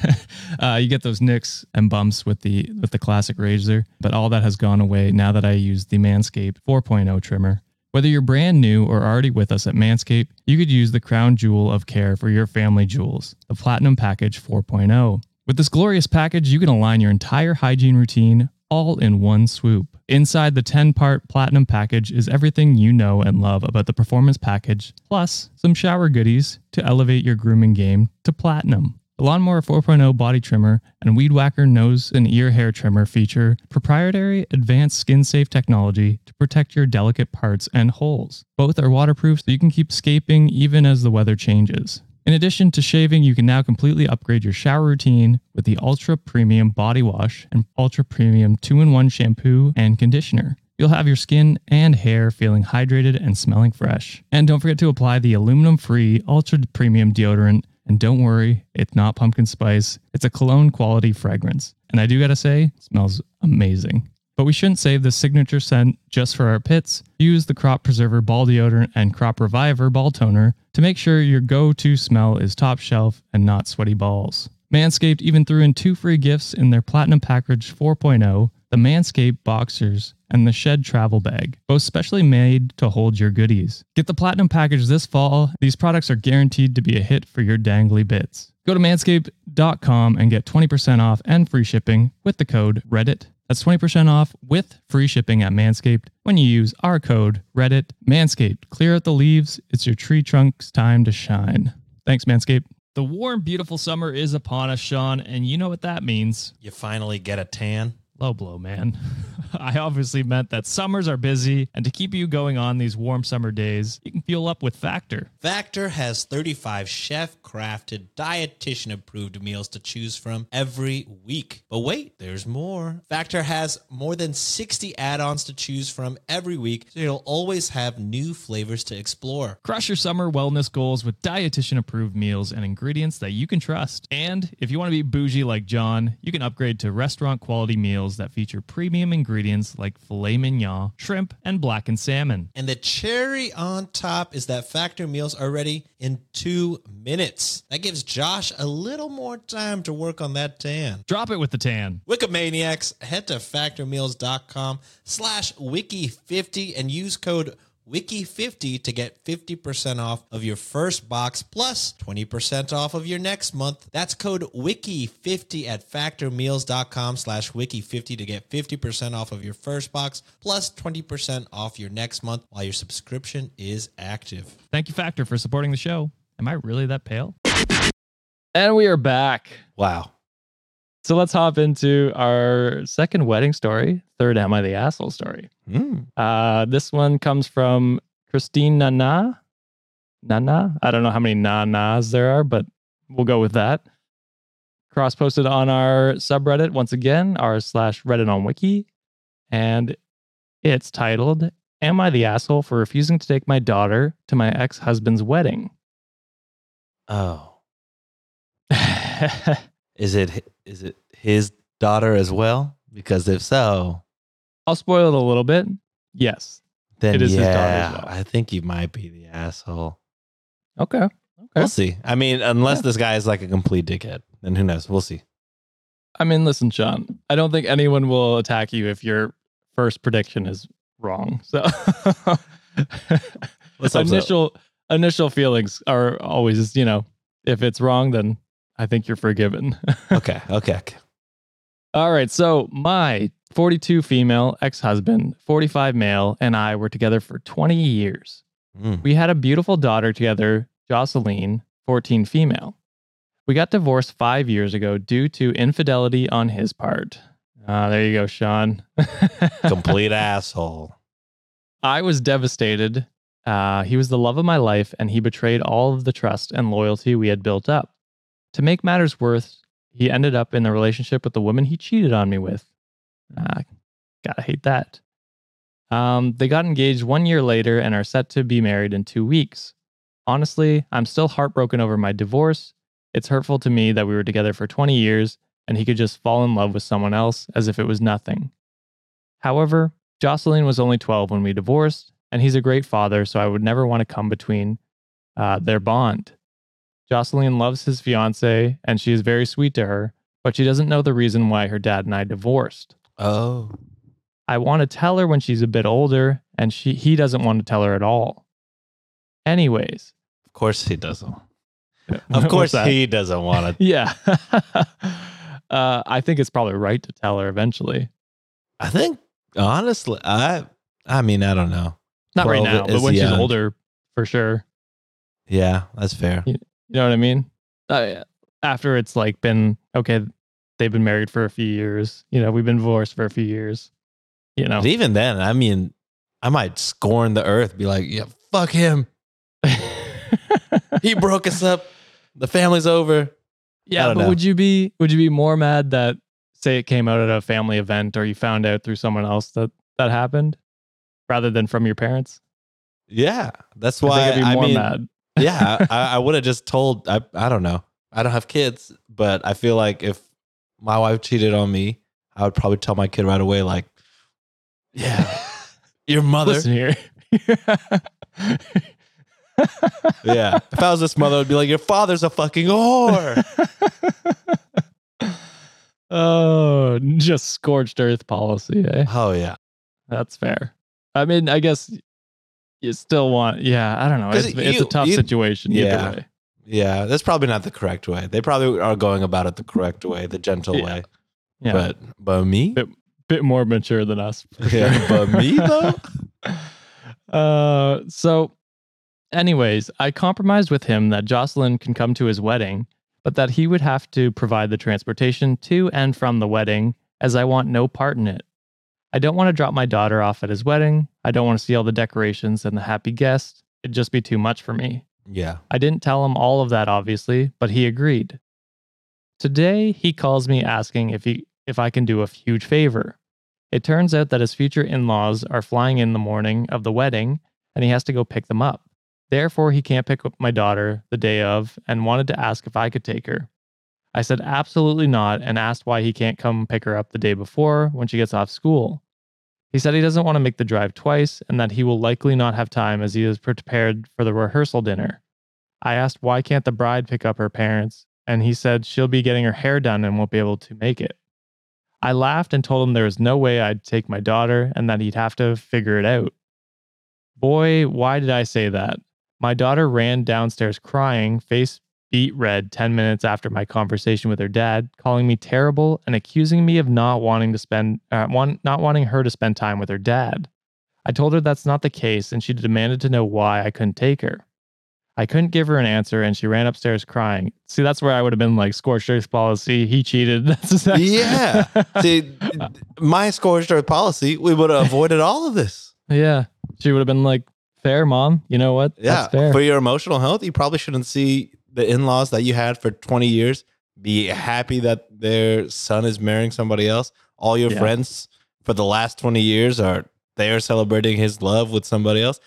C: uh, you get those nicks and bumps with the with the classic razor, but all that has gone away now that I use the Manscaped 4.0 trimmer. Whether you're brand new or already with us at Manscaped, you could use the crown jewel of care for your family jewels, the Platinum Package 4.0. With this glorious package, you can align your entire hygiene routine all in one swoop. Inside the 10 part Platinum package is everything you know and love about the Performance Package, plus some shower goodies to elevate your grooming game to Platinum. The Lawnmower 4.0 body trimmer and Weed Whacker nose and ear hair trimmer feature proprietary advanced skin safe technology to protect your delicate parts and holes. Both are waterproof so you can keep scaping even as the weather changes. In addition to shaving, you can now completely upgrade your shower routine with the Ultra Premium Body Wash and Ultra Premium 2 in 1 shampoo and conditioner. You'll have your skin and hair feeling hydrated and smelling fresh. And don't forget to apply the aluminum free Ultra Premium deodorant. And don't worry, it's not pumpkin spice, it's a cologne quality fragrance. And I do gotta say, it smells amazing. But we shouldn't save the signature scent just for our pits. Use the Crop Preserver Ball Deodorant and Crop Reviver Ball Toner to make sure your go to smell is top shelf and not sweaty balls. Manscaped even threw in two free gifts in their Platinum Package 4.0 the Manscaped Boxers and the Shed Travel Bag, both specially made to hold your goodies. Get the Platinum Package this fall. These products are guaranteed to be a hit for your dangly bits. Go to manscaped.com and get 20% off and free shipping with the code Reddit. That's 20% off with free shipping at Manscaped when you use our code Reddit. Manscaped, clear out the leaves. It's your tree trunk's time to shine. Thanks, Manscaped. The warm, beautiful summer is upon us, Sean, and you know what that means.
F: you finally get a tan.
C: Low blow, man. I obviously meant that summers are busy, and to keep you going on these warm summer days, you can fuel up with Factor.
D: Factor has 35 chef crafted, dietitian approved meals to choose from every week. But wait, there's more. Factor has more than 60 add ons to choose from every week, so you'll always have new flavors to explore.
C: Crush your summer wellness goals with dietitian approved meals and ingredients that you can trust. And if you want to be bougie like John, you can upgrade to restaurant quality meals that feature premium ingredients like filet mignon, shrimp, and blackened salmon.
D: And the cherry on top is that Factor meals are ready in two minutes. That gives Josh a little more time to work on that tan.
C: Drop it with the tan.
D: Wikimaniacs, head to factormeals.com slash wiki50 and use code wiki50 to get 50% off of your first box plus 20% off of your next month. That's code wiki50 at factormeals.com slash wiki50 to get 50% off of your first box plus 20% off your next month while your subscription is active.
C: Thank you, Factor, for supporting the show. Am I really that pale? And we are back.
F: Wow.
C: So let's hop into our second wedding story, third Am I the Asshole story.
F: Mm.
C: Uh, this one comes from Christine Nana. Nana? I don't know how many Nanas there are, but we'll go with that. Cross posted on our subreddit once again, r slash Reddit on Wiki. And it's titled, Am I the Asshole for Refusing to Take My Daughter to My Ex Husband's Wedding?
F: Oh, is it is it his daughter as well? Because if so,
C: I'll spoil it a little bit. Yes.
F: then
C: It is his daughter
F: yeah,
C: as well.
F: I think you might be the asshole.
C: Okay. Okay.
F: We'll see. I mean, unless
C: Yeah.
F: this guy is like a complete dickhead, then who knows? We'll see.
C: I mean, listen, Sean, I don't think anyone will attack you if your first prediction is wrong. So
F: Let's hope so.
C: initial initial feelings are always, you know, if it's wrong, then I think you're forgiven.
F: Okay. Okay.
C: All right. So my 42 female ex husband, 45 male, and I were together for 20 years.
F: Mm.
C: We had a beautiful daughter together, Jocelyn, 14 female. We got divorced five years ago due to infidelity on his part. Ah, there you go, Sean.
F: Complete asshole.
C: I was devastated. Uh, he was the love of my life, and he betrayed all of the trust and loyalty we had built up. To make matters worse, he ended up in a relationship with the woman he cheated on me with. Ah, gotta hate that. Um, they got engaged one year later and are set to be married in two weeks. Honestly, I'm still heartbroken over my divorce. It's hurtful to me that we were together for 20 years and he could just fall in love with someone else as if it was nothing. However, Jocelyn was only 12 when we divorced, and he's a great father, so I would never want to come between uh, their bond. Jocelyn loves his fiance, and she is very sweet to her, but she doesn't know the reason why her dad and I divorced.
F: Oh.
C: I want to tell her when she's a bit older, and she he doesn't want to tell her at all. Anyways,
F: Of course he doesn't. Of course he doesn't want to.
C: yeah. uh, I think it's probably right to tell her eventually.
F: I think honestly, I I mean, I don't know.
C: Not right now, but when she's older, for sure.
F: Yeah, that's fair.
C: You know what I mean? Uh, after it's like been okay, they've been married for a few years. You know, we've been divorced for a few years. You know,
F: But even then, I mean, I might scorn the earth, be like, yeah, fuck him. He broke us up. The family's over.
C: Yeah. But
F: know.
C: would you be would you be more mad that say it came out at a family event or you found out through someone else that that happened, rather than from your parents?
F: Yeah, that's why.
C: think I'd be
F: I,
C: more
F: mean,
C: mad.
F: Yeah, I, I would have just told. I I don't know. I don't have kids, but I feel like if my wife cheated on me, I would probably tell my kid right away, like, yeah, your mother.
C: Listen here.
F: Yeah, if I was this mother, I'd be like, your father's a fucking whore.
C: oh, just scorched earth policy, eh?
F: oh yeah,
C: That's fair. I mean, I guess you still want, yeah, I don't know. It's, it's a tough
F: you-
C: situation
F: Yeah.
C: either way.
F: yeah. That's probably not the correct way. They probably are going about it the correct way, the gentle
C: Yeah.
F: way.
C: Yeah.
F: But but me,
C: Bit- Bit more mature than us. for
F: yeah.
C: sure.
F: But me though.
C: Uh, so, anyways, I compromised with him that Jocelyn can come to his wedding, but that he would have to provide the transportation to and from the wedding, as I want no part in it. I don't want to drop my daughter off at his wedding. I don't want to see all the decorations and the happy guests. It'd just be too much for me.
F: Yeah.
C: I didn't tell him all of that, obviously, but he agreed. Today, he calls me asking if he if I can do a huge favor. It turns out that his future in-laws are flying in the morning of the wedding, and he has to go pick them up. Therefore, he can't pick up my daughter the day of, and wanted to ask if I could take her. I said absolutely not, and asked why he can't come pick her up the day before when she gets off school. He said he doesn't want to make the drive twice, and that he will likely not have time as he is prepared for the rehearsal dinner. I asked why can't the bride pick up her parents, and he said she'll be getting her hair done and won't be able to make it. I laughed and told him there was no way I'd take my daughter and that he'd have to figure it out. Boy, why did I say that? My daughter ran downstairs crying, face beat red 10 minutes after my conversation with her dad, calling me terrible and accusing me of not wanting to spend uh, want, not wanting her to spend time with her dad. I told her that's not the case and she demanded to know why I couldn't take her. I couldn't give her an answer and she ran upstairs crying. See, that's where I would have been like, scorched earth policy. He cheated. That's exactly-
F: Yeah. See, my scorched earth policy, we would have avoided all of this.
C: yeah. She would have been like, fair, mom. You know what?
F: Yeah.
C: That's fair.
F: For your emotional health, you probably shouldn't see the in laws that you had for 20 years be happy that their son is marrying somebody else. All your
C: Yeah.
F: friends for the last 20 years are they are celebrating his love with somebody else.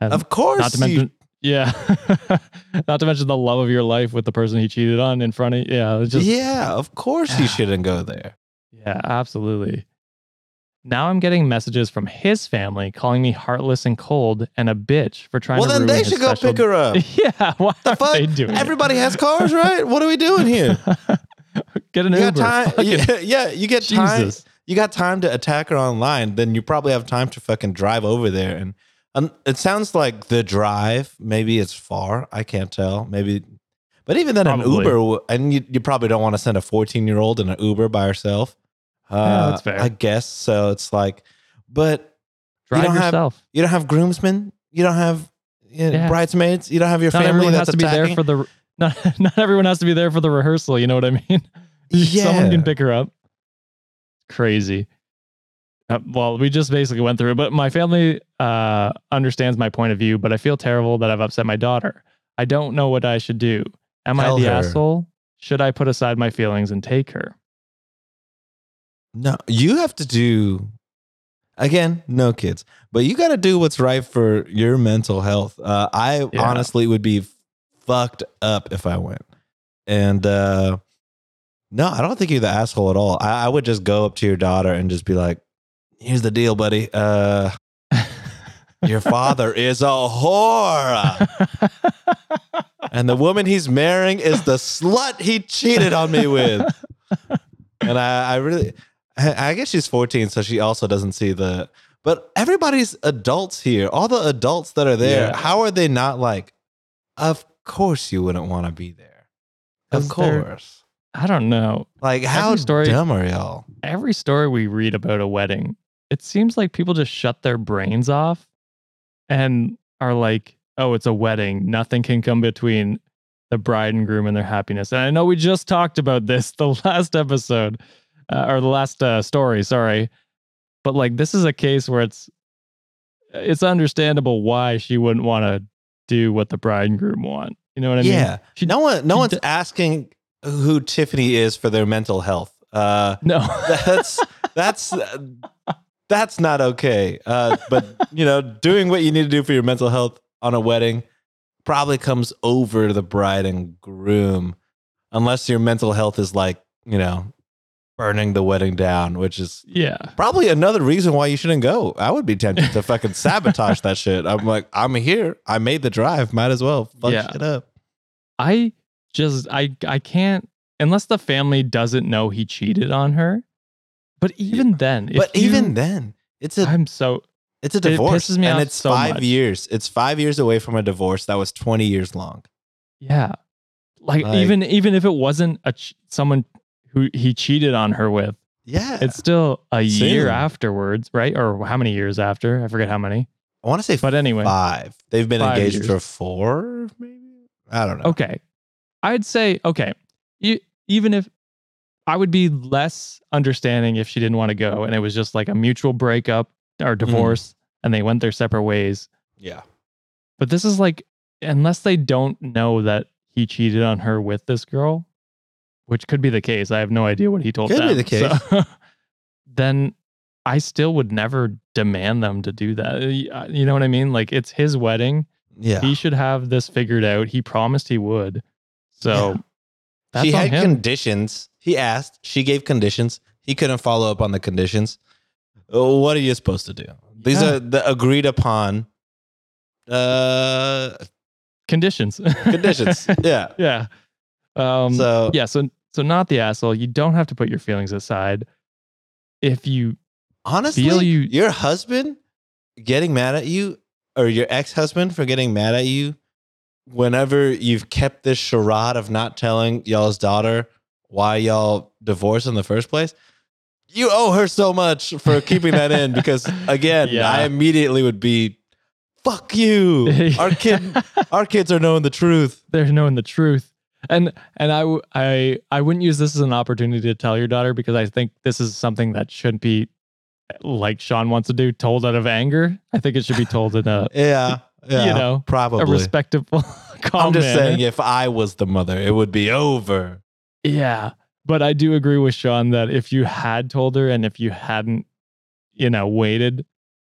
C: And
F: Of course.
C: not to
F: you-
C: yeah. not to mention the love of your life with the person he cheated on in front of you. Yeah. Just,
F: yeah, of course you shouldn't go there.
C: Yeah, absolutely. Now I'm getting messages from his family calling me heartless and cold and a bitch for trying
F: Well,
C: to
F: Well,
C: then
F: they should go
C: special-
F: pick her up.
C: yeah, what
F: The fuck?
C: they doing?
F: Everybody has cars, right? What are we doing here?
C: Get an
F: You got
C: Uber.
F: time.
C: Fucking-
F: Yeah, you get time. You got time to attack her online. Then you probably have time to fucking drive over there. And um, it sounds like the drive. Maybe it's far. I can't tell. Maybe, But even then, an Uber, and you, you probably don't want to send a 14 year old in an Uber by herself. Uh,
C: that's fair.
F: I guess so. It's like, but
C: Drive
F: don't have- you don't have groomsmen, you don't have you know,
C: Yeah.
F: bridesmaids, you don't have your
C: not
F: family
C: everyone
F: that's
C: has to be there for the not not everyone has to be there for the rehearsal. You know what I mean?
F: Yeah.
C: Someone can pick her up. Crazy. Uh, well, we just basically went through it, but my family uh, understands my point of view. But I feel terrible that I've upset my daughter. I don't know what I should do. Am
F: Tell
C: I the
F: her.
C: asshole? Should I put aside my feelings and take her?
F: No, you have to do again, no kids, but you got to do what's right for your mental health. Uh, I
C: Yeah.
F: honestly would be fucked up if I went. And uh, no, I don't think you're the asshole at all. I, I would just go up to your daughter and just be like, here's the deal, buddy. Uh, your father is a whore. And the woman he's marrying is the slut he cheated on me with. And I, I really, I guess she's 14, so she also doesn't see the. But everybody's adults here. All the adults that are there,
C: Yeah.
F: how are they not like, of course you wouldn't want to be there? Of course.
C: I don't know.
F: Like, how
C: story-
F: dumb are y'all?
C: Every story we read about a wedding, it seems like people just shut their brains off and are like, oh, it's a wedding. Nothing can come between the bride and groom and their happiness. And I know we just talked about this the last episode uh, or the last uh, story, sorry. But like this is a case where it's it's understandable why she wouldn't want to do what the bride and groom want. You know what I mean?
F: yeah.
C: She-
F: no one, no one's
C: d-
F: asking who Tiffany is for their mental health. Uh,
C: No.
F: that's that's that's not okay. Uh, but you know, doing what you need to do for your mental health on a wedding probably comes over to the bride and groom, unless your mental health is like you know burning the wedding down, which is
C: yeah.
F: probably another reason why you shouldn't go. I would be tempted to fucking sabotage that shit. I'm like, I'm here. I made the drive. Might as well fuck
C: Yeah.
F: shit up.
C: I just I I can't unless the family doesn't know he cheated on her. But even then, if
F: but
C: you-
F: even then, it's a
C: I'm so
F: It's a
C: It
F: divorce.
C: pisses me
F: and it's
C: so
F: five
C: much.
F: years. It's five years away from a divorce that was 20 years long.
C: yeah. Like,
F: Like-
C: even even if it wasn't a ch- someone who he cheated on her with,
F: Yeah.
C: it's still a year afterwards, right? Or how many years after? I forget how many.
F: I want to say
C: But anyway,
F: five. They've been
C: Five
F: engaged
C: years.
F: for four, maybe? I don't know.
C: okay. I'd say okay. You, even if I would be less understanding if she didn't want to go and it was just like a mutual breakup or mm-hmm. divorce and they went their separate ways.
F: Yeah.
C: But this is like, unless they don't know that he cheated on her with this girl, which could be the case. I have no idea what he told
F: Could be the case.
C: so- then I still would never demand them to do that. You know what I mean? Like it's his wedding.
F: Yeah.
C: He should have this figured out. He promised he would. So
F: Yeah. she had
C: him.
F: conditions. He asked. She gave conditions. He couldn't follow up on the conditions. Oh, What are you supposed to do? These
C: Yeah.
F: are the agreed upon uh,
C: conditions.
F: conditions. yeah.
C: yeah. Um,
F: So
C: yeah. So so not the asshole. You don't have to put your feelings aside. If you
F: honestly,
C: feel you-
F: your husband getting mad at you or your ex-husband for getting mad at you whenever you've kept this charade of not telling y'all's daughter why y'all divorced in the first place you owe her so much for keeping that in because again
C: Yeah.
F: i immediately would be fuck you our kid our kids are knowing the truth
C: they're knowing the truth and and I, I i wouldn't use this as an opportunity to tell your daughter because i think this is something that shouldn't be like sean wants to do told out of anger. I think it should be told in a,
F: yeah yeah
C: You know,
F: probably.
C: a respectable calm
F: i'm just
C: manner.
F: saying if i was the mother it would be over.
C: Yeah but i do agree with sean that if you had told her and if you hadn't you know waited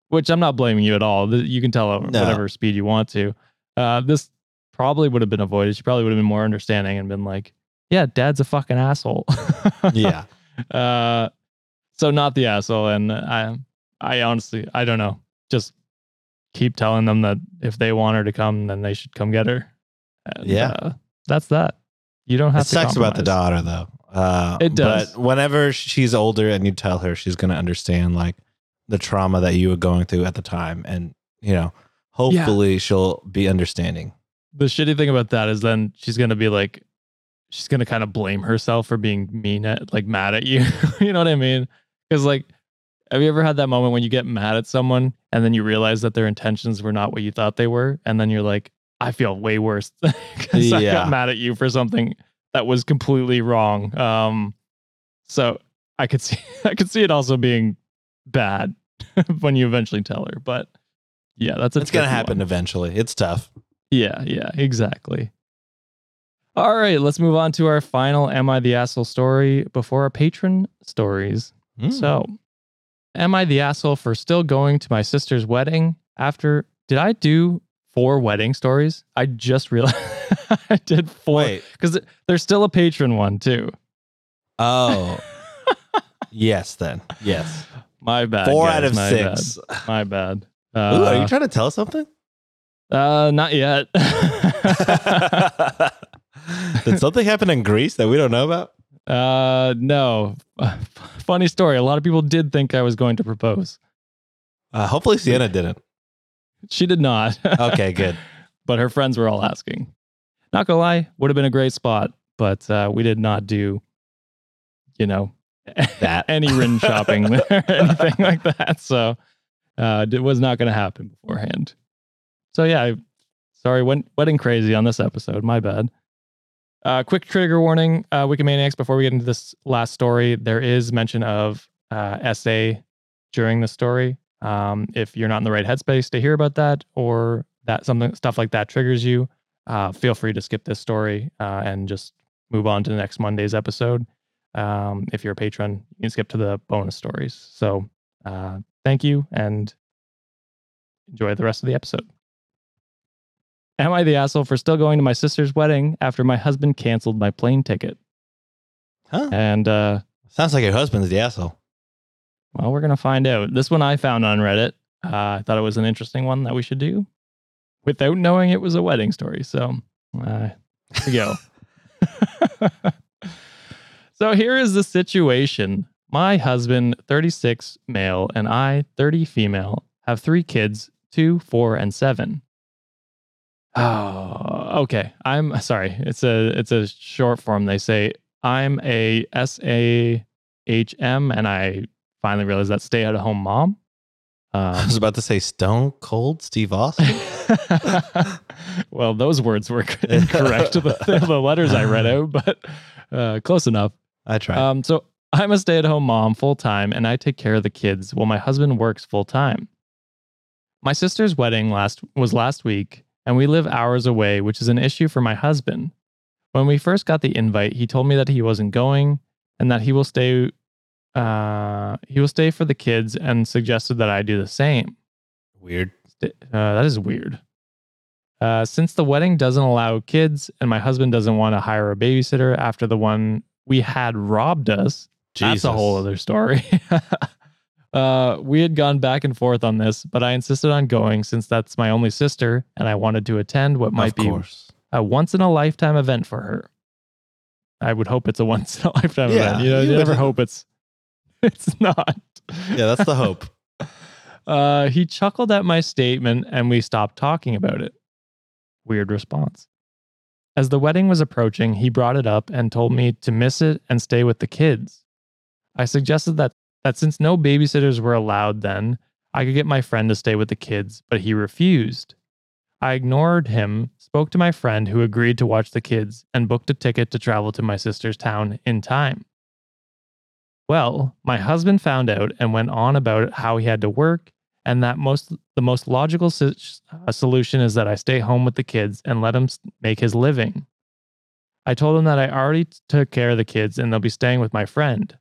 C: which i'm not blaming you at all. You can tell her
F: No.
C: whatever speed you want to. Uh, this probably would have been avoided. She probably would have been more understanding and been like yeah dad's a fucking asshole.
F: Yeah.
C: Uh so not the asshole and i i honestly i don't know. Just keep telling them that if they want her to come then they should come get her. And,
F: Yeah.
C: uh, that's that. You don't have
F: it
C: to
F: sucks about the daughter though. Uh,
C: It does.
F: But whenever she's older and you tell her, she's going to understand like the trauma that you were going through at the time, and you know, hopefully she'll be understanding.
C: The shitty thing about that is then she's gonna be like she's gonna kind of blame herself for being mean at like mad at you. you know what I mean? Because like, have you ever had that moment when you get mad at someone and then you realize that their intentions were not what you thought they were, and then you're like, I feel way worse because I got mad at you for something that was completely wrong. Um, so I could see I could see it also being bad when you eventually tell her, but yeah, that's a
F: It's gonna happen
C: one.
F: eventually. It's tough.
C: Yeah, yeah, exactly. All right, let's move on to our final Am I the Asshole story before our Patreon stories.
F: Mm.
C: So, am I the asshole for still going to my sister's wedding after? Did I do four wedding stories? I just realized I did four because there's still a Patreon one too.
F: Oh. yes, then. Yes.
C: My bad.
F: Four
C: guys,
F: out of
C: my
F: six.
C: Bad, my bad.
F: Ooh, are
C: Uh,
F: you trying to tell us something?
C: Uh, not yet.
F: Did something happen in Greece that we don't know about?
C: Uh, no. Funny story. A lot of people did think I was going to propose.
F: Uh, hopefully Sienna didn't.
C: She did not.
F: Okay, good.
C: but her friends were all asking. Not gonna lie, would have been a great spot, but uh, we did not do, you know,
F: That.
C: any ring shopping or anything like that. So uh, it was not going to happen beforehand. So yeah, I, sorry, went wedding crazy on this episode. My bad. Uh, quick trigger warning, uh, Wikimaniacs. Before we get into this last story, there is mention of uh, SA during the story. Um, if you're not in the right headspace to hear about that, or that something stuff like that triggers you, uh, feel free to skip this story uh, and just move on to the next Monday's episode. Um, if you're a patron, you can skip to the bonus stories. So uh, thank you and enjoy the rest of the episode. Am I the asshole for still going to my sister's wedding after my husband canceled my plane ticket?
F: Huh?
C: And uh,
F: Sounds like your husband's the asshole.
C: well, we're gonna find out. This one I found on Reddit. Uh, I thought it was an interesting one that we should do without knowing it was a wedding story. So uh, here we go. so here is the situation. My husband, 36 male, and I, 30 female, have three kids, two, four, and seven. Oh, okay. I'm sorry. It's a it's a short form. They say I'm a S A H M, and I finally realized that stay at home mom.
F: I
C: Um,
F: was about to say Stone Cold Steve Austin.
C: well, those words were incorrect. the, the letters I read out, but uh, close enough.
F: I tried.
C: Um, so I'm a stay at home mom full time, and I take care of the kids while my husband works full time. My sister's wedding last was last week, and we live hours away, which is an issue for my husband. When we first got the invite, he told me that he wasn't going and that he will stay. Uh, he will stay for the kids, and suggested that I do the same.
F: Weird.
C: Uh, that is weird. Uh, since the wedding doesn't allow kids, and my husband doesn't want to hire a babysitter after the one we had robbed us, that's a whole other story. uh, we had gone back and forth on this, but I insisted on going since that's my only sister, and I wanted to attend what might be a once in a lifetime event for her. I would hope it's a once in a lifetime
F: Yeah,
C: event. You know,
F: you
C: you never hope it's it's not.
F: Yeah, that's the hope.
C: Uh, he chuckled at my statement and we stopped talking about it. Weird response. As the wedding was approaching, he brought it up and told me to miss it and stay with the kids. I suggested that, that since no babysitters were allowed then, I could get my friend to stay with the kids, but he refused. I ignored him, spoke to my friend who agreed to watch the kids, and booked a ticket to travel to my sister's town in time. Well, my husband found out and went on about how he had to work and that most the most logical uh, solution is that I stay home with the kids and let him make his living. I told him that I already t- took care of the kids and they'll be staying with my friend.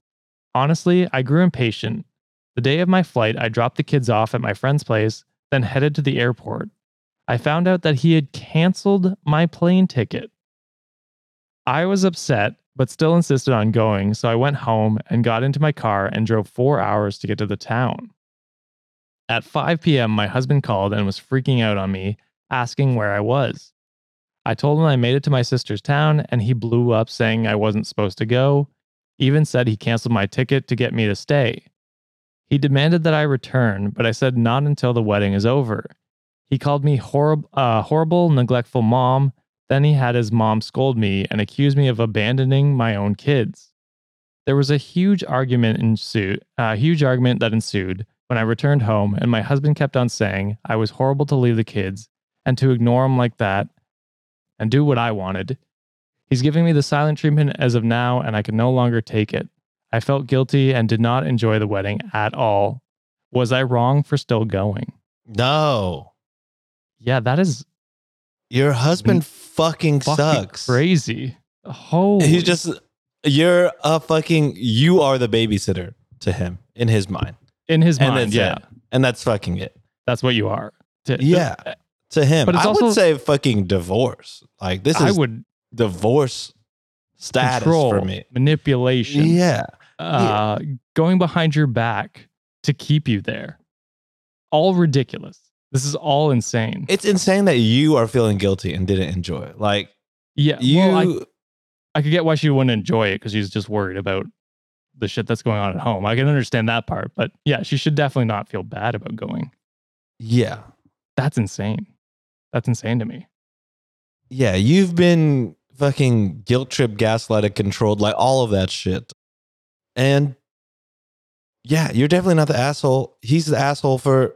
C: Honestly, I grew impatient. The day of my flight, I dropped the kids off at my friend's place, then headed to the airport. I found out that he had canceled my plane ticket. I was upset, but still insisted on going, so I went home and got into my car and drove four hours to get to the town. At 5 p.m., my husband called and was freaking out on me, asking where I was. I told him I made it to my sister's town, and he blew up saying I wasn't supposed to go, even said he canceled my ticket to get me to stay. He demanded that I return, but I said not until the wedding is over. He called me horrible, uh, horrible, neglectful mom, Then he had his mom scold me and accuse me of abandoning my own kids. There was a huge argument ensued, a huge argument that ensued when I returned home, and my husband kept on saying I was horrible to leave the kids and to ignore them like that and do what I wanted. He's giving me the silent treatment as of now, and I can no longer take it. I felt guilty and did not enjoy the wedding at all. Was I wrong for still going?
F: No.
C: Yeah, that is
F: Your husband fucking,
C: fucking
F: sucks.
C: crazy. Holy
F: He's just you're a fucking you are the babysitter to him in his mind.
C: in his
F: And
C: mind. Yeah.
F: And that's fucking it.
C: that's what you are. To-
F: Yeah. To him.
C: But
F: I
C: also-
F: would say fucking divorce. Like this is I
C: would
F: divorce status
C: control
F: for me.
C: manipulation.
F: Yeah.
C: uh, going behind your back to keep you there. All ridiculous. This is all insane.
F: It's insane that you are feeling guilty and didn't enjoy it. Like
C: yeah,
F: you
C: well, I, I could get why she wouldn't enjoy it because she's just worried about the shit that's going on at home. I can understand that part, but yeah, she should definitely not feel bad about going.
F: Yeah.
C: That's insane. That's insane to me.
F: Yeah. You've been fucking guilt trip, gaslighted, controlled, like all of that shit. And yeah, you're definitely not the asshole. He's the asshole for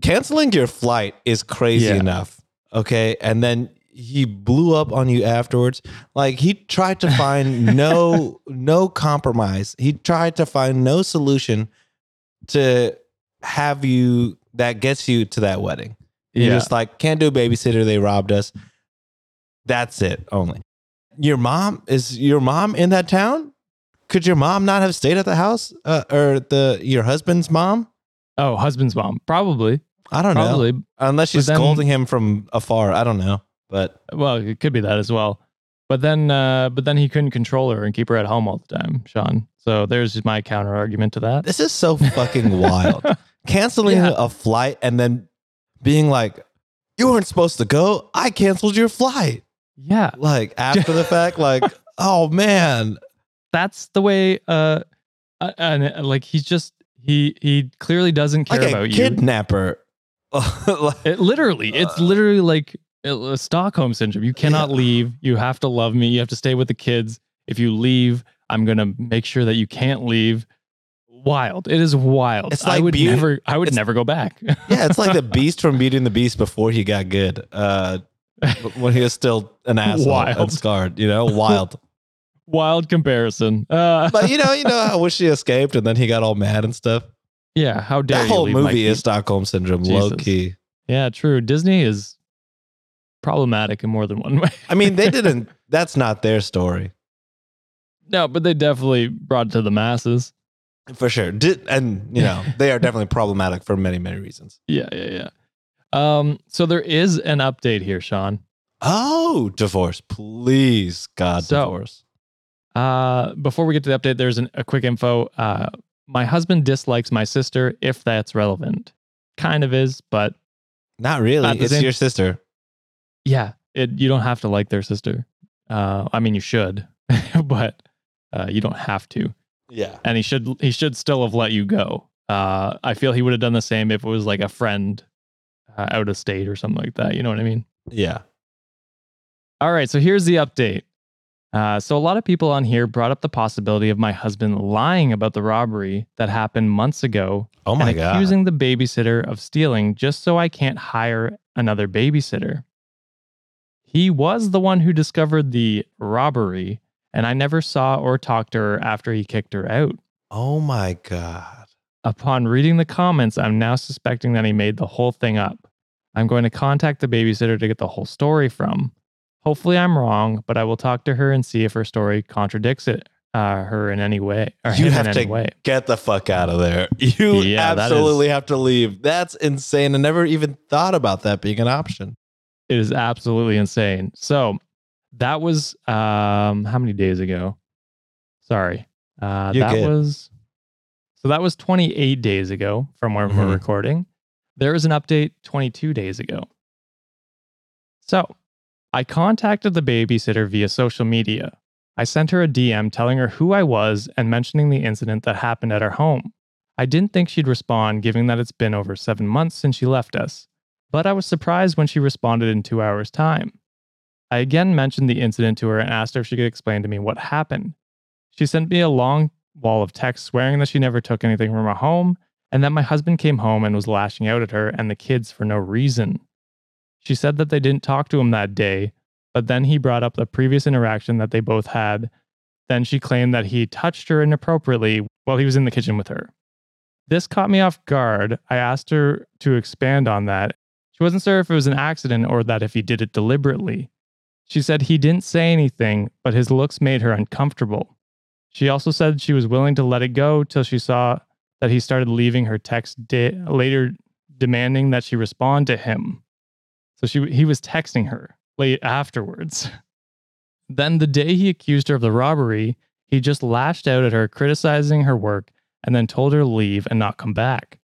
F: canceling your flight is crazy
C: Yeah.
F: enough. Okay. And then he blew up on you afterwards. Like he tried to find no no compromise. He tried to find no solution to have you that gets you to that wedding. You're
C: Yeah.
F: just like, can't do a babysitter. They robbed us. That's it only. Your mom is your mom in that town? Could your mom not have stayed at the house uh, or the your husband's mom?
C: Oh, husband's mom. Probably.
F: I don't know. Unless she's
C: then-
F: scolding him from afar. I don't know. But
C: Well, it could be that as well. But then uh but then he couldn't control her and keep her at home all the time, Sean. So there's my counter argument to that.
F: this is so fucking wild. Canceling
C: Yeah.
F: a flight and then being like, you weren't supposed to go. I canceled your flight.
C: Yeah.
F: Like after the fact, like, oh man.
C: that's the way uh uh, and uh, like he's just he he clearly doesn't care
F: Like
C: about you
F: kidnapper.
C: It literally it's
F: Uh,
C: literally like a, stockholm syndrome you cannot
F: Yeah.
C: leave you have to love me you have to stay with the kids if you leave i'm gonna make sure that you can't leave wild it is wild
F: It's like i
C: would
F: Beauty-
C: never i would never go back
F: Yeah, it's like the beast from Beauty and the Beast before he got good. Uh, when he was still an asshole
C: Wild.
F: and scarred, you know, wild.
C: wild comparison uh
F: But you know, you know how wish he escaped and then he got all mad and stuff.
C: yeah how dare
F: That whole movie is? Stockholm syndrome, low key.
C: yeah true disney is problematic in more than one way
F: I mean, they didn't. That's not their story
C: no but they definitely brought it to the masses
F: for sure. Did, and you know, they are definitely problematic for many, many reasons.
C: Yeah, yeah, yeah. Um, so there is an update here, Sean.
F: Oh, divorce, please, God,
C: So-
F: divorce.
C: Uh, before we get to the update, there's an, a quick info. Uh, my husband dislikes my sister, if that's relevant. Kind of is, but
F: Not really.
C: The
F: It's
C: same-
F: your sister.
C: yeah, it you don't have to like their sister. Uh, I mean, you should, but uh, you don't have to.
F: Yeah.
C: And he should he should still have let you go. Uh, I feel he would have done the same if it was like a friend uh, out of state or something like that. You know what I mean?
F: Yeah.
C: All right, so here's the update. Uh, so a lot of people on here brought up the possibility of my husband lying about the robbery that happened months ago
F: Oh my
C: and
F: God.
C: accusing the babysitter of stealing just so I can't hire another babysitter. He was the one who discovered the robbery, and I never saw or talked to her after he kicked her out.
F: Oh my God.
C: Upon reading the comments, I'm now suspecting that he made the whole thing up. I'm going to contact the babysitter to get the whole story from. Hopefully, I'm wrong, but I will talk to her and see if her story contradicts it, uh, her in any way. Or
F: You have to
C: way.
F: get the fuck out of there. You
C: Yeah,
F: absolutely have to leave. That's insane. I never even thought about that being an option.
C: It is absolutely insane. So that was um how many days ago? Sorry. Uh that
F: good.
C: was so that was 28 days ago from when we're
F: Mhm.
C: recording. There was an update 22 days ago. So I contacted the babysitter via social media. I sent her a DM telling her who I was and mentioning the incident that happened at our home. I didn't think she'd respond, given that it's been over seven months since she left us, but I was surprised when she responded in two hours' time. I again mentioned the incident to her and asked her if she could explain to me what happened. She sent me a long wall of text swearing that she never took anything from her home and that my husband came home and was lashing out at her and the kids for no reason. She said that they didn't talk to him that day, but then he brought up the previous interaction that they both had. Then she claimed that he touched her inappropriately while he was in the kitchen with her. This caught me off guard. I asked her to expand on that. She wasn't sure if it was an accident or that if he did it deliberately. She said he didn't say anything, but his looks made her uncomfortable. She also said she was willing to let it go till she saw that he started leaving her text de- later demanding that she respond to him. So she he was texting her late afterwards. then the day he accused her of the robbery, he just lashed out at her criticizing her work and then told her to leave and not come back.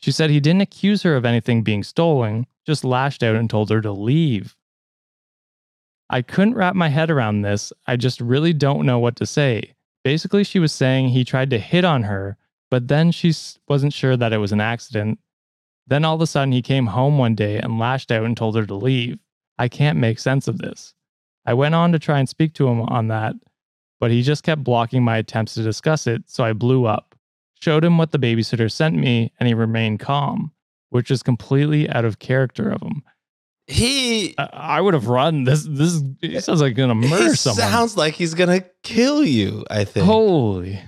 C: She said he didn't accuse her of anything being stolen, just lashed out and told her to leave. I couldn't wrap my head around this. I just really don't know what to say. Basically, she was saying he tried to hit on her, but then she wasn't sure that it was an accident. Then all of a sudden, he came home one day and lashed out and told her to leave. I can't make sense of this. I went on to try and speak to him on that, but he just kept blocking my attempts to discuss it, so I blew up. Showed him what the babysitter sent me, and he remained calm, which is completely out of character of him.
F: He
C: I, I would have run. This this sounds like gonna murder someone.
F: sounds like he's gonna kill you. I think.
C: Holy.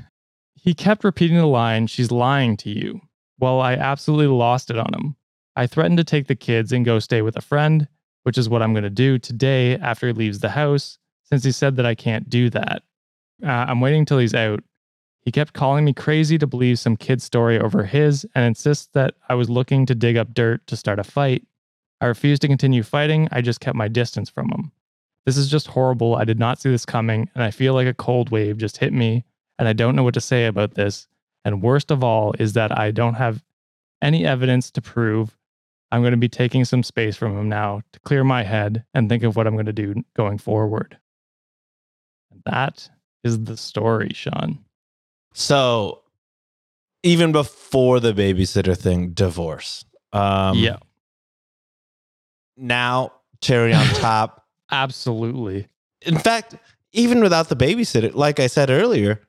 C: He kept repeating the line, She's lying to you. Well, I absolutely lost it on him. I threatened to take the kids and go stay with a friend, which is what I'm going to do today after he leaves the house, since he said that I can't do that. Uh, I'm waiting till he's out. He kept calling me crazy to believe some kid's story over his and insists that I was looking to dig up dirt to start a fight. I refused to continue fighting. I just kept my distance from him. This is just horrible. I did not see this coming, and I feel like a cold wave just hit me, and I don't know what to say about this. And worst of all is that I don't have any evidence to prove. I'm going to be taking some space from him now to clear my head and think of what I'm going to do going forward. And that is the story, Sean.
F: So, even before the babysitter thing, divorce. Um,
C: yeah,
F: Now, cherry on top.
C: absolutely.
F: In fact, even without the babysitter, like I said earlier,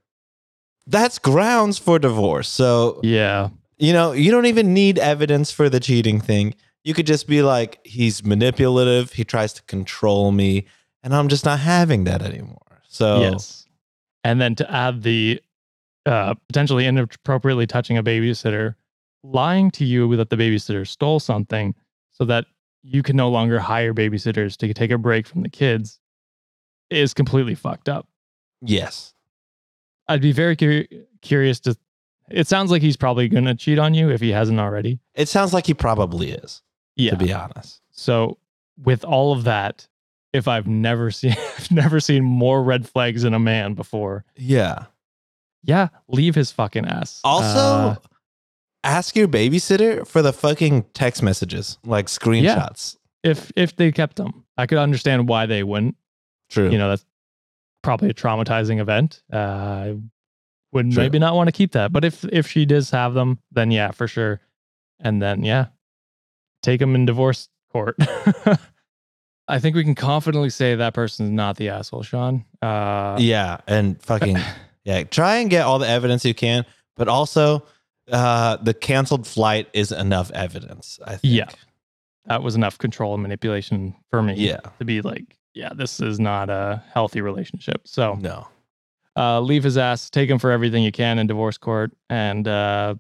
F: that's grounds for divorce. So,
C: Yeah.
F: you know, you don't even need evidence for the cheating thing. You could just be like, he's manipulative. He tries to control me. And I'm just not having that anymore. So,
C: Yes. And then to add the uh, potentially inappropriately touching a babysitter, lying to you that the babysitter stole something so that you can no longer hire babysitters to take a break from the kids is completely fucked up.
F: yes.
C: I'd be very cur- curious to. It sounds like he's probably going to cheat on you if he hasn't already.
F: It sounds like he probably is,
C: Yeah.
F: to be honest.
C: So with all of that, if I've never seen I've never seen more red flags in a man before,
F: Yeah.
C: yeah, leave his fucking ass.
F: Also,
C: Uh,
F: ask your babysitter for the fucking text messages, like screenshots.
C: if if they kept them, I could understand why they wouldn't.
F: True.
C: You know, that's probably a traumatizing event. Uh, I would
F: True.
C: maybe not want to keep that, but if if she does have them, then yeah, for sure. And then yeah, take them in divorce court. I think we can confidently say that person's not the asshole, Sean. Uh,
F: yeah, and fucking yeah, try and get all the evidence you can, but also uh the canceled flight is enough evidence, I think.
C: Yeah. that was enough control and manipulation for me.
F: Yeah.
C: to be like, yeah, this is not a healthy relationship. So
F: No.
C: uh, leave his ass, take him for everything you can in divorce court, and uh,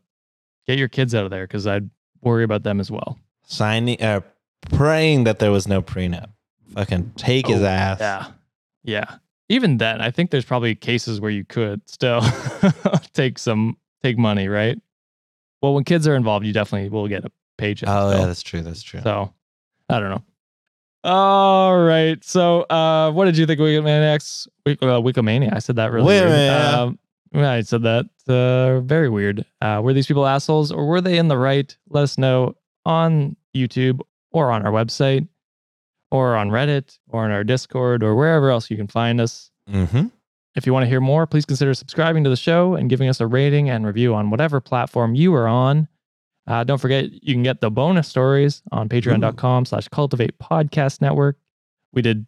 C: get your kids out of there because I'd worry about them as well.
F: Signing uh praying that there was no prenup. Fucking take his
C: Oh,
F: ass.
C: Yeah, yeah. Even then, I think there's probably cases where you could still take some take money, right? Well, when kids are involved, you definitely will get a paycheck.
F: Oh
C: still.
F: yeah, that's true. That's true.
C: So I don't know. All right. So uh what did you think of Wikimaniacs? Wik- uh, Wikimania. I said that really weird. Um, I said that. Uh, very weird. Uh, were these people assholes or were they in the right? Let us know on YouTube or on our website or on Reddit or on our Discord or wherever else you can find us.
F: mm-hmm.
C: If you want to hear more, please consider subscribing to the show and giving us a rating and review on whatever platform you are on. Uh, don't forget, you can get the bonus stories on patreon.com slash cultivate podcast network. We did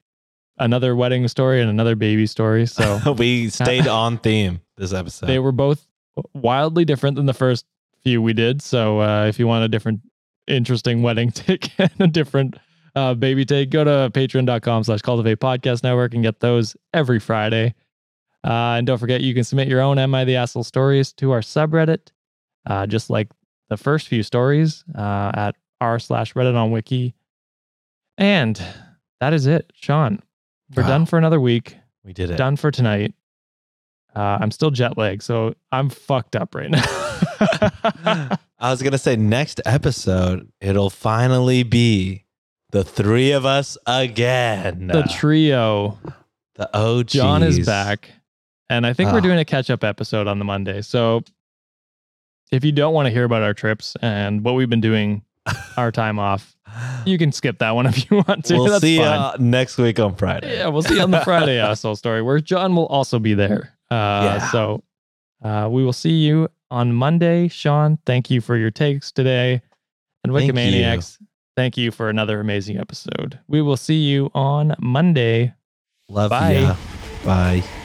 C: another wedding story and another baby story. So
G: we stayed on theme this episode.
C: they were both wildly different than the first few we did. So uh, if you want a different, interesting wedding take and a different uh, baby take, go to patreon.com slash cultivate podcast network and get those every Friday. Uh, and don't forget, you can submit your own Am I the Asshole stories to our subreddit, uh, just like the first few stories uh, at r slash Reddit on Wiki. And that is it. Sean, we're
G: Wow.
C: done for another week
G: we did it.
C: done for tonight. Uh, I'm still jet lagged, so I'm fucked up right now.
G: I was gonna say next episode it'll finally be the three of us again.
C: the trio,
G: the OGs.
C: John is back, and I think
G: Ah.
C: we're doing a catch up episode on the Monday. So if you don't want to hear about our trips and what we've been doing our time off, you can skip that one if you want to.
G: We'll
C: That's
G: see
C: fine.
G: you next week on Friday.
C: Yeah, we'll see you on the Friday asshole story where John will also be there. Uh,
G: Yeah.
C: So uh, we will see you on Monday. Sean, thank you for your takes today. And
G: Thank
C: Wikimaniacs, thank you for another amazing episode. We will see you on Monday.
G: Love
C: Bye.
G: ya. Bye.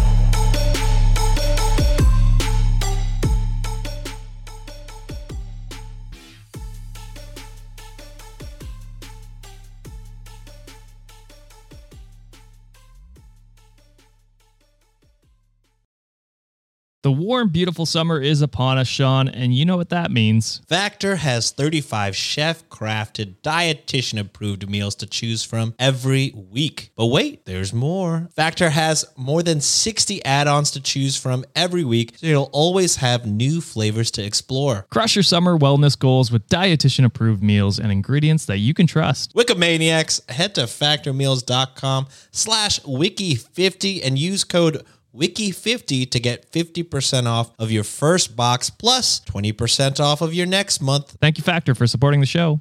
H: The warm, beautiful summer is upon us, Sean, and you know what that means.
F: Factor has 35 chef crafted, dietitian approved meals to choose from every week. But wait, there's more. Factor has more than 60 add ons to choose from every week, so you'll always have new flavors to explore.
H: Crush your summer wellness goals with dietitian approved meals and ingredients that you can trust.
F: Wikimaniacs, head to factormeals.com slash wiki50 and use code wiki50 to get 50% off of your first box plus 20% off of your next month.
H: Thank you, Factor, for supporting the show.